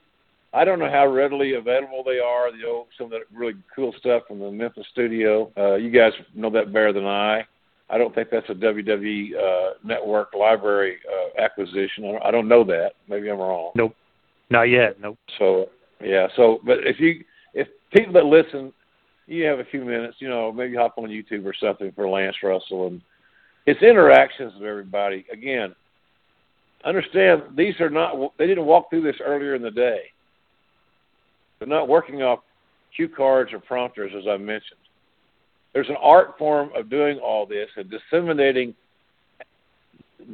I don't know how readily available they are. You know, some of that really cool stuff from the Memphis studio. Uh, you guys know that better than I. I don't think that's a WWE uh, network library uh, acquisition. I don't, I don't know that. Maybe I'm wrong. Nope, not yet. Nope. So yeah. So, but if you if people that listen, you have a few minutes, you know, maybe hop on YouTube or something for Lance Russell and it's interactions with everybody. Again, understand these are not they didn't walk through this earlier in the day. They're not working off cue cards or prompters, as I mentioned. There's an art form of doing all this and disseminating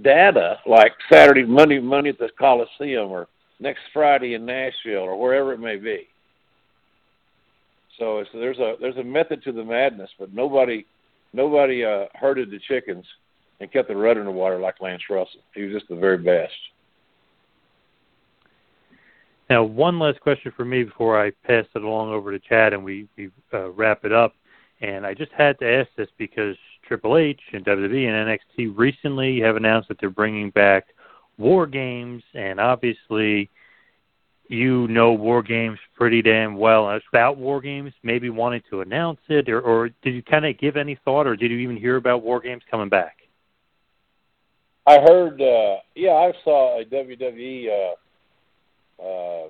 data like Saturday, Monday, Monday at the Coliseum or next Friday in Nashville or wherever it may be. So it's, there's a there's a method to the madness, but nobody nobody uh, herded the chickens and kept the rudder in the water like Lance Russell. He was just the very best. Now, one last question for me before I pass it along over to Chad and we, we uh, wrap it up. And I just had to ask this because Triple H and WWE and NXT recently have announced that they're bringing back War Games, and obviously, you know War Games pretty damn well. About War Games, maybe wanting to announce it, or, or did you kind of give any thought, or did you even hear about War Games coming back? I heard, uh, yeah, I saw a WWE uh, uh,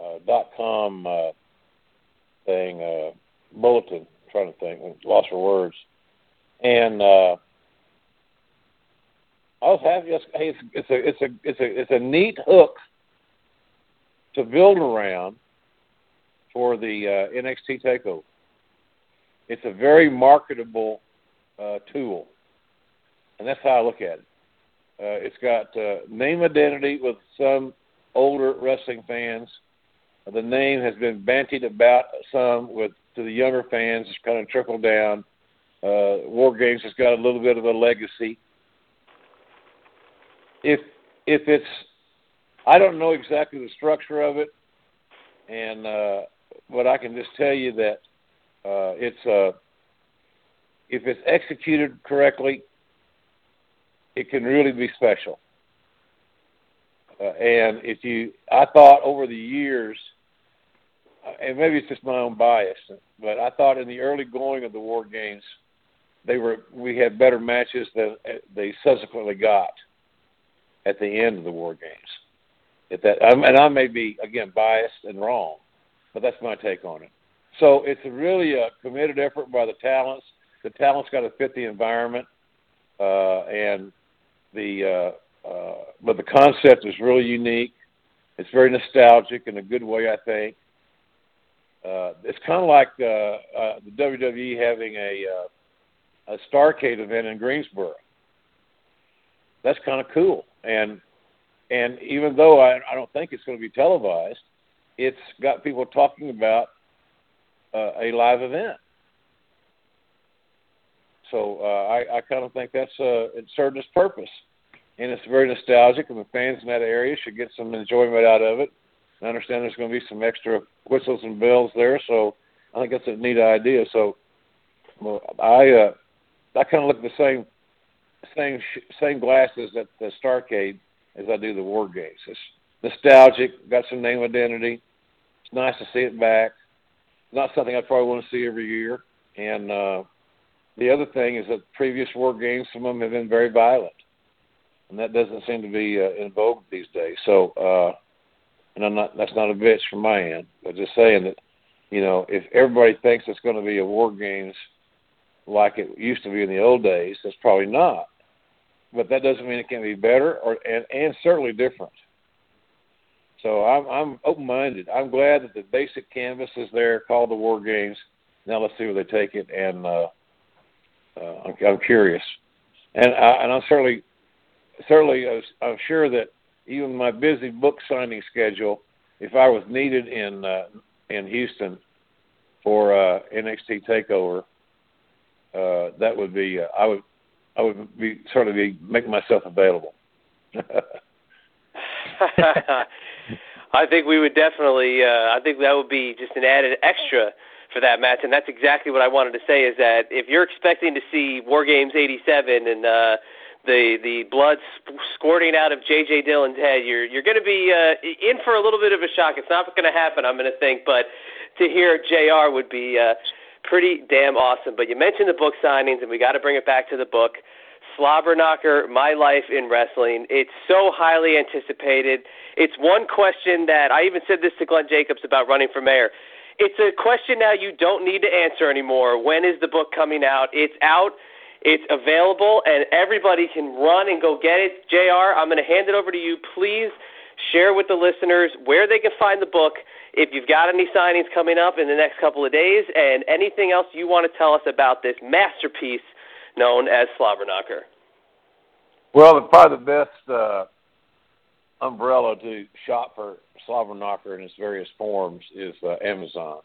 uh, dot com uh, thing, uh, bulletin. I'm trying to think, lost for words, and uh, I was happy. It's, it's, a it's a it's a it's a neat hook to build around for the uh, NXT takeover. It's a very marketable uh, tool, and that's how I look at it. Uh, it's got uh, name identity with some older wrestling fans. The name has been bantied about some with to the younger fans. It's kind of trickled down. Uh, War Games has got a little bit of a legacy. If if it's, I don't know exactly the structure of it, and uh, but I can just tell you that uh, it's uh, if it's executed correctly, it can really be special. Uh, and if you, I thought over the years, uh, and maybe it's just my own bias, but I thought in the early going of the war games, they were we had better matches than uh, they subsequently got at the end of the war games. If that, and I may be again biased and wrong, but that's my take on it. So it's really a committed effort by the talents. The talents got to fit the environment, uh, and the uh, uh, but the concept is really unique. It's very nostalgic in a good way, I think. Uh, it's kind of like uh, uh, the WWE having a uh, a Starcade event in Greensboro. That's kind of cool, and and even though I, I don't think it's going to be televised, it's got people talking about uh, a live event. So uh, I, I kind of think that's uh, it served its purpose, and it's very nostalgic, and the fans in that area should get some enjoyment out of it. I understand there's going to be some extra whistles and bells there, so I think that's a neat idea. So well, I uh, I kind of look the same same same glasses at the Starcade as I do the War Games. It's nostalgic, got some name identity. It's nice to see it back. Not something I probably want to see every year, and uh, the other thing is that previous war games, some of them have been very violent, and that doesn't seem to be uh, in vogue these days. So, uh, and I'm not that's not a bitch from my end, but just saying that, you know, if everybody thinks it's going to be a war games like it used to be in the old days, that's probably not. But that doesn't mean it can't be better or and, and certainly different. So I'm I'm open minded. I'm glad that the basic canvas is there called the war games. Now let's see where they take it and uh uh, I'm, I'm curious, and I, and I'm certainly certainly uh, I'm sure that even my busy book signing schedule, if I was needed in uh, in Houston for uh, NXT Takeover, uh, that would be uh, I would I would be certainly be making myself available. I think we would definitely. Uh, I think that would be just an added extra for that match, and that's exactly what I wanted to say. Is that if you're expecting to see War Games '87 and uh, the the blood squirting out of J.J. Dillon's head, you're you're going to be uh, in for a little bit of a shock. It's not going to happen, I'm going to think, but to hear JR would be uh, pretty damn awesome. But you mentioned the book signings, and we got to bring it back to the book. Slobberknocker, My Life in Wrestling. It's so highly anticipated. It's one question that I even said this to Glenn Jacobs about running for mayor. It's a question now you don't need to answer anymore. When is the book coming out? It's out. It's available, and everybody can run and go get it. JR, I'm going to hand it over to you. Please share with the listeners where they can find the book, if you've got any signings coming up in the next couple of days, and anything else you want to tell us about this masterpiece known as Slobberknocker? Well, probably the best uh, umbrella to shop for Slobberknocker in its various forms is uh, Amazon.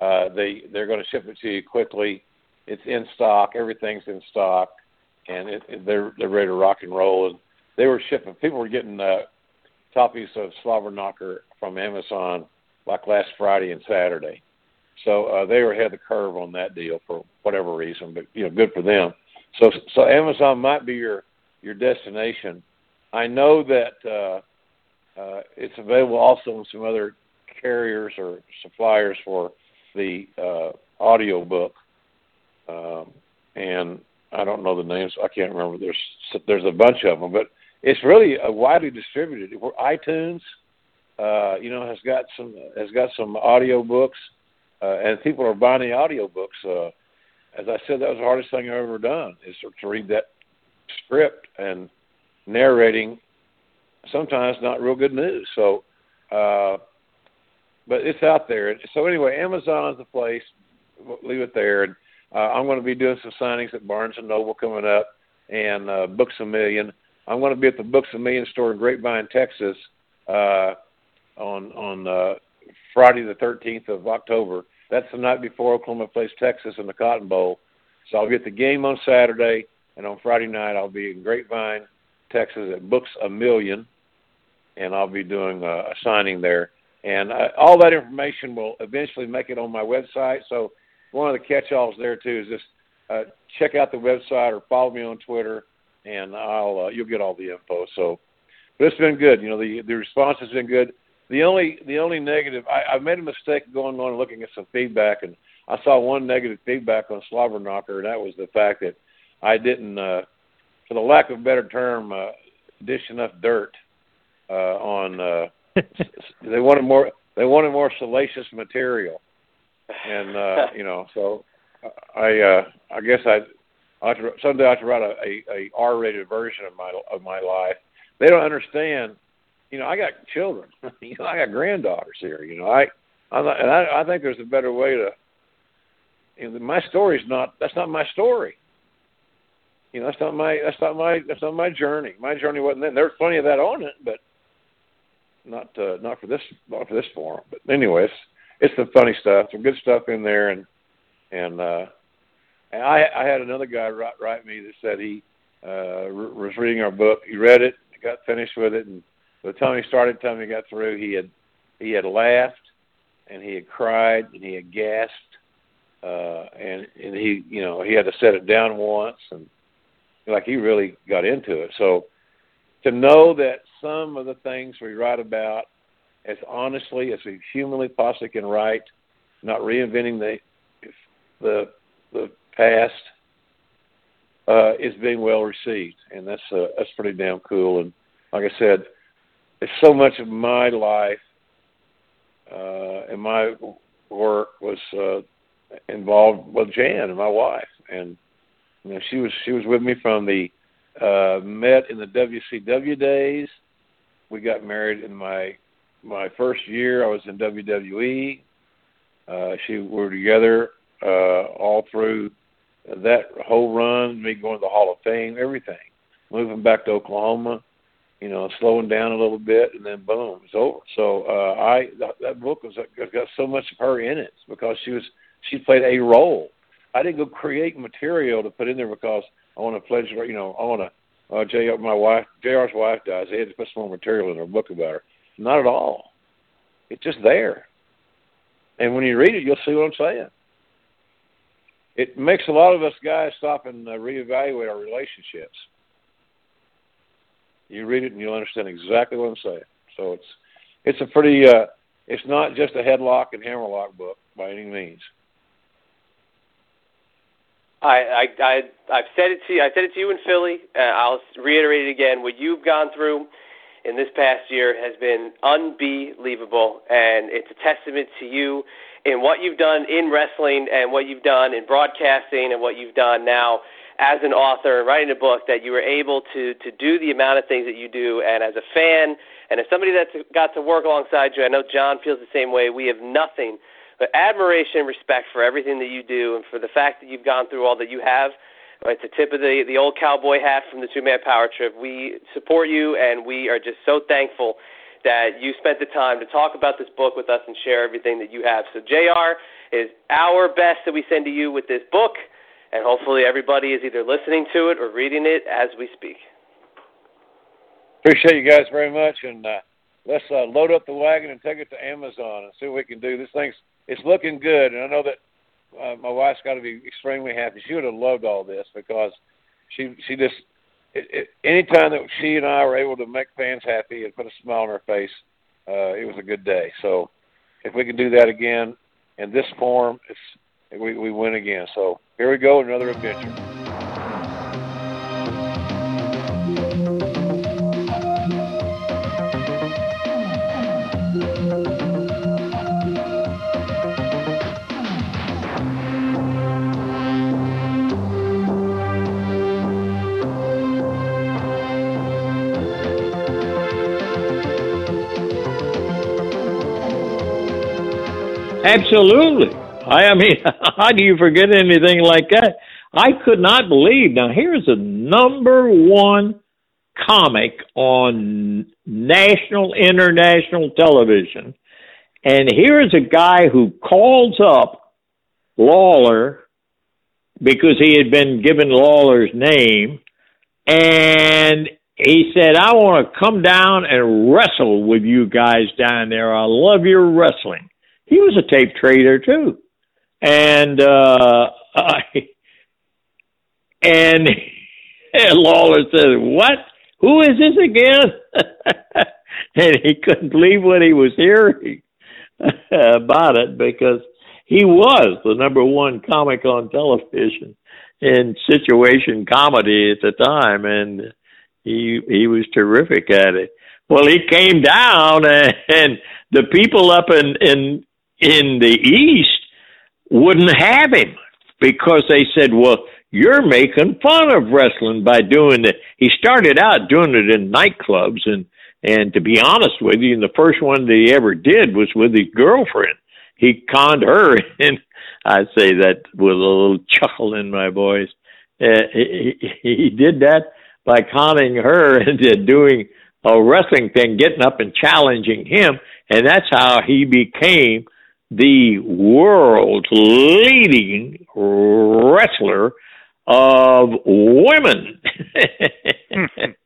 Uh, they they're going to ship it to you quickly. It's in stock. Everything's in stock, and it, it, they're they're ready to rock and roll. And they were shipping. People were getting uh, copies of Slobberknocker from Amazon like last Friday and Saturday. So uh, they were ahead of the curve on that deal for whatever reason, but you know, good for them. So so Amazon might be your your destination. I know that uh, uh, it's available also in some other carriers or suppliers for the uh, audio book, um, and I don't know the names. I can't remember. There's there's a bunch of them, but it's really uh, widely distributed. iTunes, uh, you know, has got some has got some audio books uh, and people are buying the audiobooks. Uh, as I said, that was the hardest thing I've ever done is to read that script and narrating. Sometimes not real good news. So, uh, but it's out there. So anyway, Amazon's the place. Leave it there. And uh, I'm going to be doing some signings at Barnes and Noble coming up, and uh, Books a Million. I'm going to be at the Books a Million store in Grapevine, Texas, uh, on on uh, Friday the 13th of October. That's the night before Oklahoma plays Texas in the Cotton Bowl. So I'll be at the game on Saturday, and on Friday night I'll be in Grapevine, Texas at Books a Million, and I'll be doing a, a signing there. And all that information will eventually make it on my website. So one of the catch-alls there too is just uh, check out the website or follow me on Twitter, and I'll uh, you'll get all the info. So, but it's been good. You know, the the response has been good the only the only negative I, I made a mistake going on looking at some feedback and I saw one negative feedback on Slobberknocker and that was the fact that I didn't uh for the lack of a better term uh dish enough dirt uh on uh they wanted more they wanted more salacious material and uh you know so I uh I guess I I to, someday I have to write a, a, a R rated version of my of my life. They don't understand you know, I got children. you know, I got granddaughters here. You know, I, not, and I, I think there's a better way to. You know, my story's not. That's not my story. You know, that's not my. That's not my. That's not my journey. My journey wasn't. There's plenty of that on it, but not uh, not for this not for this forum. But anyways, it's the funny stuff. Some good stuff in there, and and uh, and I I had another guy write write me that said he uh, was reading our book. He read it, got finished with it, and by the time he started, time he got through, he had he had laughed and he had cried and he had gasped, uh, and and he you know he had to set it down once and like he really got into it. So to know that some of the things we write about as honestly as we humanly possibly can write, not reinventing the the the past, uh, is being well received, and that's uh, that's pretty damn cool. And like I said, it's so much of my life uh, and my work was uh, involved with Jan and my wife, and you know she was she was with me from the uh, met in the WCW days. We got married in my my first year. I was in WWE. Uh, she we were together uh, all through that whole run, me going to the Hall of Fame, everything, moving back to Oklahoma, you know, slowing down a little bit, and then boom, it's over. So uh, I that, that book was got so much of her in it because she was she played a role. I didn't go create material to put in there because I want to pledge, you know, I want to. Uh, J. My wife, JR's wife dies. They had to put some more material in her book about her. Not at all. It's just there. And when you read it, you'll see what I'm saying. It makes a lot of us guys stop and uh, reevaluate our relationships. You read it and you'll understand exactly what I'm saying. So it's it's a pretty uh, it's not just a headlock and hammerlock book by any means. I, I, I, I've said it to you. I said it to you in Philly. Uh, I'll reiterate it again. What you've gone through in this past year has been unbelievable, and it's a testament to you in what you've done in wrestling and what you've done in broadcasting and what you've done now as an author and writing a book that you were able to to do the amount of things that you do and as a fan and as somebody that's got to work alongside you I know John feels the same way we have nothing but admiration and respect for everything that you do and for the fact that you've gone through all that you have. It's the tip of the the old cowboy hat from the two man power trip. We support you and we are just so thankful that you spent the time to talk about this book with us and share everything that you have. So JR is our best that we send to you with this book and hopefully everybody is either listening to it or reading it as we speak. Appreciate you guys very much and uh let's uh, load up the wagon and take it to Amazon and see what we can do. This thing's it's looking good, and I know that uh, my wife's got to be extremely happy. She would have loved all this because she she just it, it, anytime that she and I were able to make fans happy and put a smile on her face, uh, it was a good day. So if we can do that again in this form, it's we we win again. So here we go, another adventure. Absolutely. I, mean, how do you forget anything like that? I could not believe. Now, here's a number one comic on national, international television. And here's a guy who calls up Lawler because he had been given Lawler's name. And he said, I want to come down and wrestle with you guys down there. I love your wrestling he was a tape trader too, and uh, I, and, and Lawler said, "What? Who is this again?" and he couldn't believe what he was hearing about it because he was the number one comic on television in situation comedy at the time, and he he was terrific at it. Well, he came down, and, and the people up in in in the East wouldn't have him because they said, well, you're making fun of wrestling by doing it. He started out doing it in nightclubs and, and to be honest with you, the first one that he ever did was with his girlfriend. He conned her and I say that with a little chuckle in my voice. Uh, he, he did that by conning her into doing a wrestling thing, getting up and challenging him, and that's how he became the world's leading wrestler of women.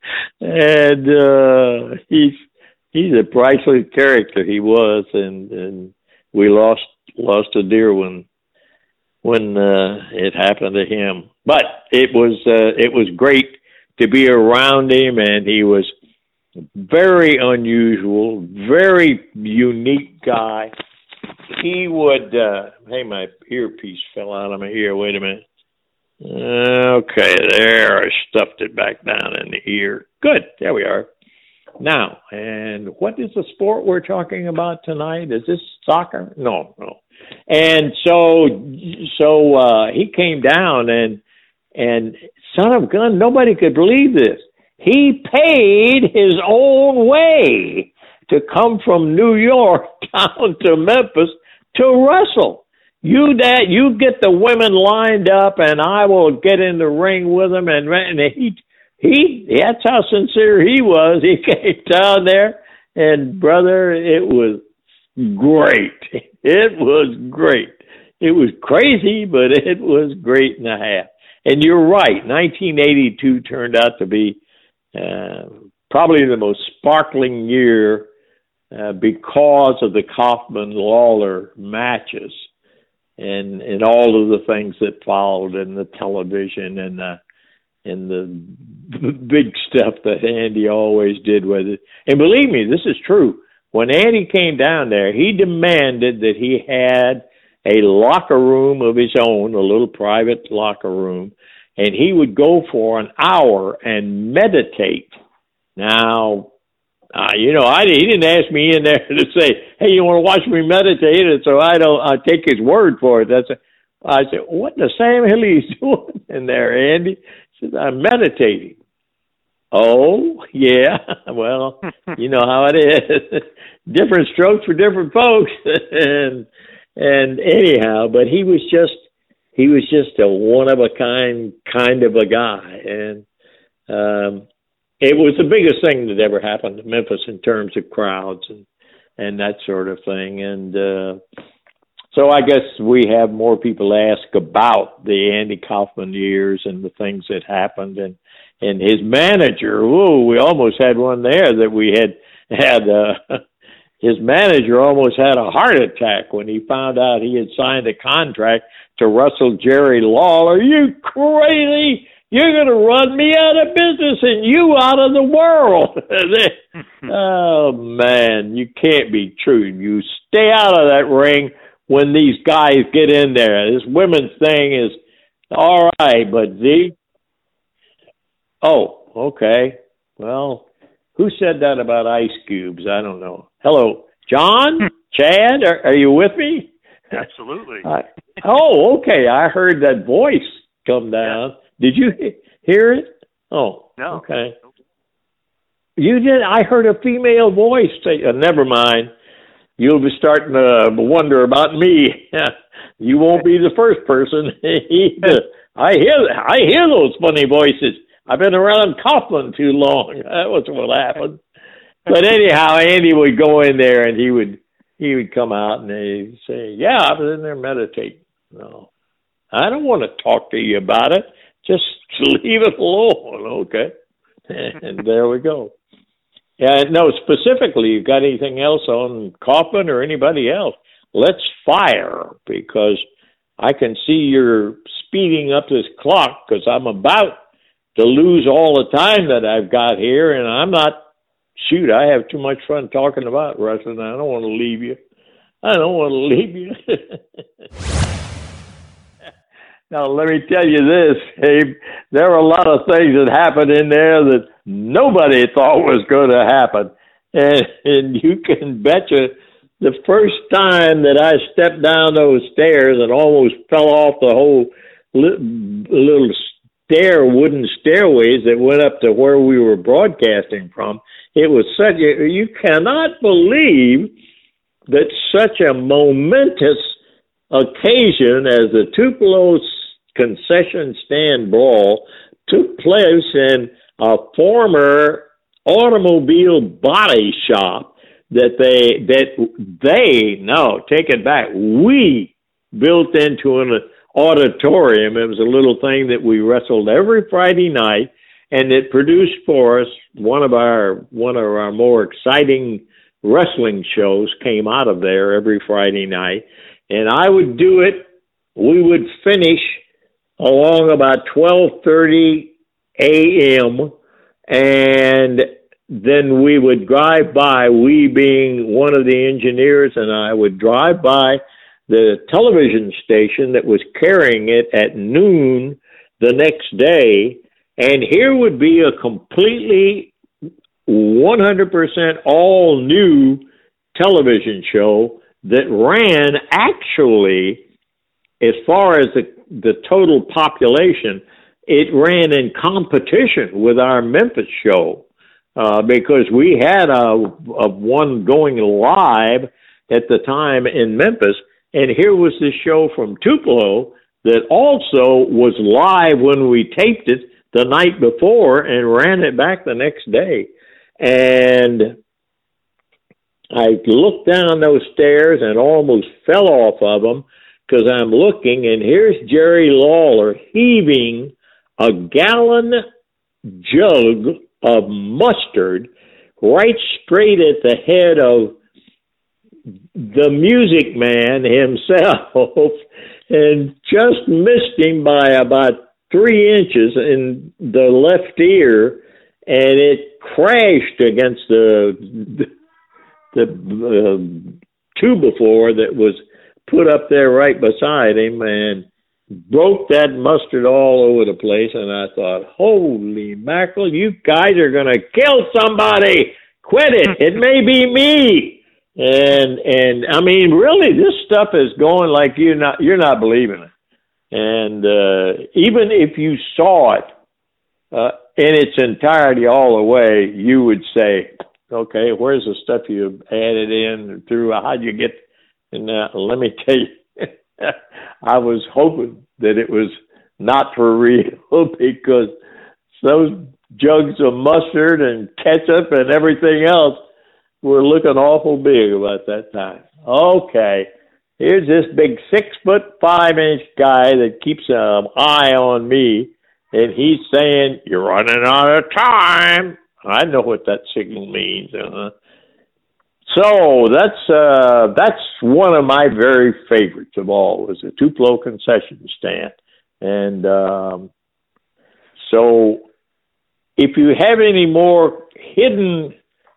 and uh he's he's a priceless character he was and and we lost lost a dear one when uh it happened to him. But it was uh it was great to be around him and he was very unusual, very unique guy he would uh hey my earpiece fell out of my ear. Wait a minute. Okay there i stuffed it back down in the ear. Good there we are. Now and what is the sport we're talking about tonight? Is this soccer? No no. And so so uh he came down and and son of gun nobody could believe this. He paid his own way to come from New York down to Memphis to wrestle. You that you get the women lined up, and I will get in the ring with them. And, and he he that's how sincere he was. He came down there, and brother, it was great. It was great. It was crazy, but it was great and a half. And you're right. 1982 turned out to be uh, probably the most sparkling year uh, because of the Kaufman Lawler matches and and all of the things that followed and the television and the and the big stuff that Andy always did with it. And believe me, this is true. When Andy came down there, he demanded that he had a locker room of his own, a little private locker room, and he would go for an hour and meditate. Now, uh, you know, I he didn't ask me in there to say, "Hey, you want to watch me meditate?" And so I don't. I take his word for it. That's. A, I said, "What the Sam Hill he's doing in there, Andy?" He said, "I'm meditating." Oh, yeah. Well, you know how it is. different strokes for different folks. and and anyhow, but he was just he was just a one of a kind kind of a guy and um it was the biggest thing that ever happened to Memphis in terms of crowds and and that sort of thing. And uh, so I guess we have more people ask about the Andy Kaufman years and the things that happened and and his manager. Whoa, we almost had one there that we had had. Uh, his manager almost had a heart attack when he found out he had signed a contract to wrestle Jerry Lawler. Are you crazy? You're going to run me out of business and you out of the world. oh, man, you can't be true. You stay out of that ring when these guys get in there. This women's thing is all right, but the. Oh, okay. Well, who said that about ice cubes? I don't know. Hello, John, hmm. Chad, are, are you with me? Absolutely. I, oh, okay. I heard that voice come down. Did you hear it? Oh, no. Okay. You did. I heard a female voice say, uh, "Never mind. You'll be starting to wonder about me. you won't be the first person." I hear. I hear those funny voices. I've been around Kaufman too long. That was what happened. But anyhow, Andy would go in there and he would he would come out and he'd say, "Yeah, I was in there meditating." No, I don't want to talk to you about it. Just leave it alone, okay? and there we go. Yeah, no, specifically, you got anything else on Kaufman or anybody else? Let's fire because I can see you're speeding up this clock because I'm about to lose all the time that I've got here, and I'm not. Shoot, I have too much fun talking about wrestling. I don't want to leave you. I don't want to leave you. Now, let me tell you this, Abe. There were a lot of things that happened in there that nobody thought was going to happen. And, and you can betcha the first time that I stepped down those stairs and almost fell off the whole li- little stair, wooden stairways that went up to where we were broadcasting from, it was such a, you cannot believe that such a momentous occasion as the Tupelo concession stand brawl took place in a former automobile body shop that they that they no take it back we built into an auditorium. It was a little thing that we wrestled every friday night and it produced for us one of our one of our more exciting wrestling shows came out of there every friday night. And i would do it. We would finish along about 12:30 a.m. and then we would drive by we being one of the engineers and I would drive by the television station that was carrying it at noon the next day and here would be a completely 100% all new television show that ran actually as far as the the total population, it ran in competition with our Memphis show uh, because we had a, a one going live at the time in Memphis, And here was this show from Tupelo that also was live when we taped it the night before and ran it back the next day. And I looked down those stairs and almost fell off of them because I'm looking, and here's Jerry Lawler heaving a gallon jug of mustard right straight at the head of the music man himself and just missed him by about three inches in the left ear and it crashed against the the uh, floor that was put up there right beside him and broke that mustard all over the place. And I thought, holy mackerel, you guys are going to kill somebody. Quit it. It may be me. And and I mean, really, this stuff is going like you're not you're not believing it. And uh, even if you saw it uh, in its entirety all the way, you would say, okay, where's the stuff you added in through? How'd you get? And uh, let me tell you, I was hoping that it was not for real because those jugs of mustard and ketchup and everything else were looking awful big about that time. Okay, here's this big six foot five inch guy that keeps an eye on me, and he's saying, "You're running out of time." I know what that signal means. Uh-huh. So that's uh, that's one of my very favorites of all was the Tupelo concession stand, and um, so if you have any more hidden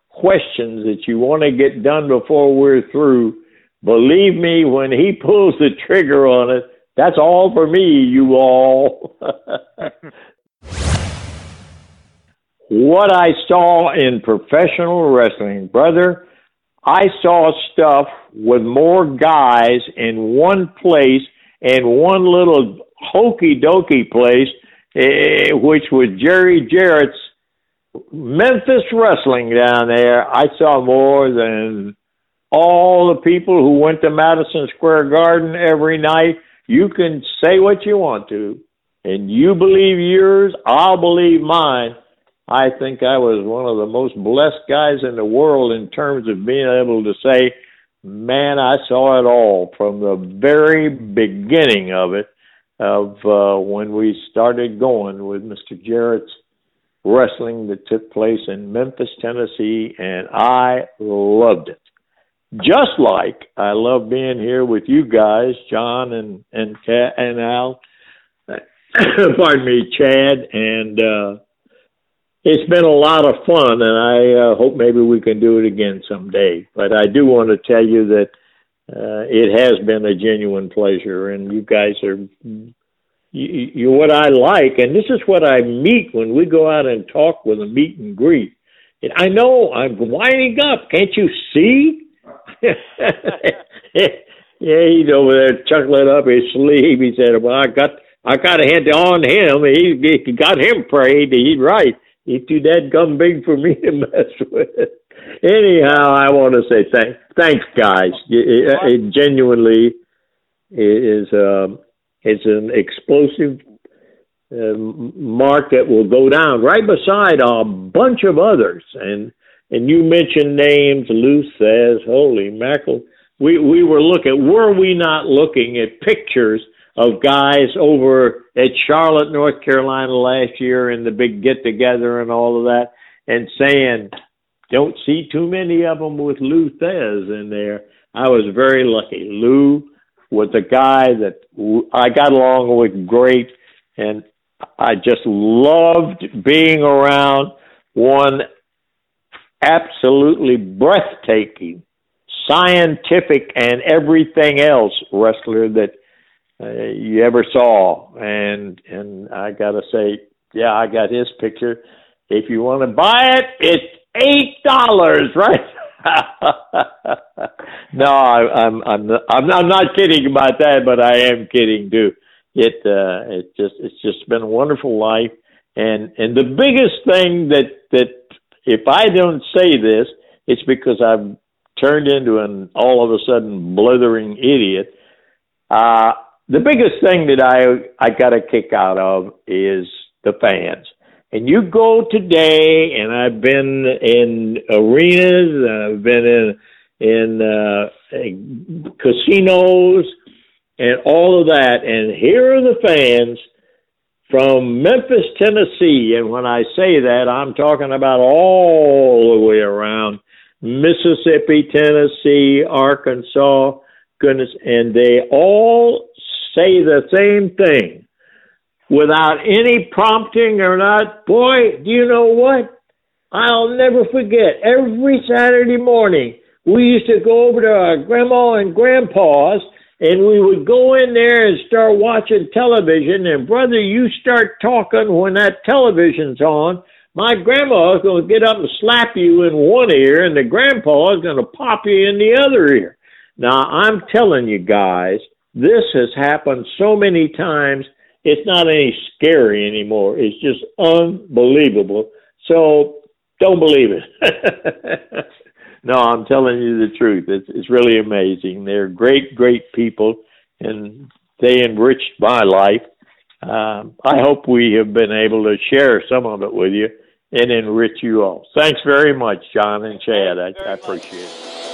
questions that you want to get done before we're through, believe me, when he pulls the trigger on it, that's all for me, you all. what I saw in professional wrestling, brother, I saw stuff with more guys in one place and one little hokey dokey place, eh, which was Jerry Jarrett's Memphis wrestling down there. I saw more than all the people who went to Madison Square Garden every night. You can say what you want to, and you believe yours, I'll believe mine. I think I was one of the most blessed guys in the world in terms of being able to say, man, I saw it all from the very beginning of it, of uh, when we started going with Mr. Jarrett's wrestling that took place in Memphis, Tennessee, and I loved it. Just like I love being here with you guys, John and and and Al, pardon me, Chad, and uh, it's been a lot of fun, and I uh, hope maybe we can do it again someday. But I do want to tell you that uh, it has been a genuine pleasure, and you guys are you, you what I like, and this is what I meet when we go out and talk with a meet and greet. I know I'm winding up. Can't you see? yeah, he's over there chuckling up his sleeve. He said, "Well, I got I got a hand on him. He, he got him prayed. He's right." He's too dead gum big for me to mess with. Anyhow, I want to say thanks, thanks, guys. It, it genuinely is um, is an explosive uh, mark that will go down right beside a bunch of others. And and you mentioned names. Lou says, "Holy mackerel!" We we were looking. Were we not looking at pictures of guys over at Charlotte, North Carolina last year in the big get together and all of that, and saying, don't see too many of them with Lou Thesz in there. I was very lucky. Lou was a guy that I got along with great, and I just loved being around one absolutely breathtaking, scientific, and everything else wrestler that uh, you ever saw. And and I gotta say, yeah, I got his picture. If you want to buy it, it's eight dollars, right? no, I, I'm I'm not, I'm not, I'm not kidding about that, but I am kidding too. It uh, it just it's just been a wonderful life, and and the biggest thing that that if I don't say this, it's because I've turned into an all of a sudden blithering idiot Uh, the biggest thing that I I got a kick out of is the fans. And you go today, and I've been in arenas, I've been in in uh, casinos, and all of that. And here are the fans from Memphis, Tennessee. And when I say that, I'm talking about all the way around Mississippi, Tennessee, Arkansas, goodness, and they all say the same thing without any prompting or not. Boy, do you know what? I'll never forget every Saturday morning we used to go over to our grandma and grandpa's and we would go in there and start watching television and brother you start talking when that television's on my grandma's going to get up and slap you in one ear and the grandpa is going to pop you in the other ear now i'm telling you guys this has happened so many times it's not any scary anymore it's just unbelievable so don't believe it no, I'm telling you the truth. It's it's really amazing. They're great, great people, and they enriched my life. Um, I hope we have been able to share some of it with you and enrich you all. Thanks very much, John and Chad. I, I appreciate it.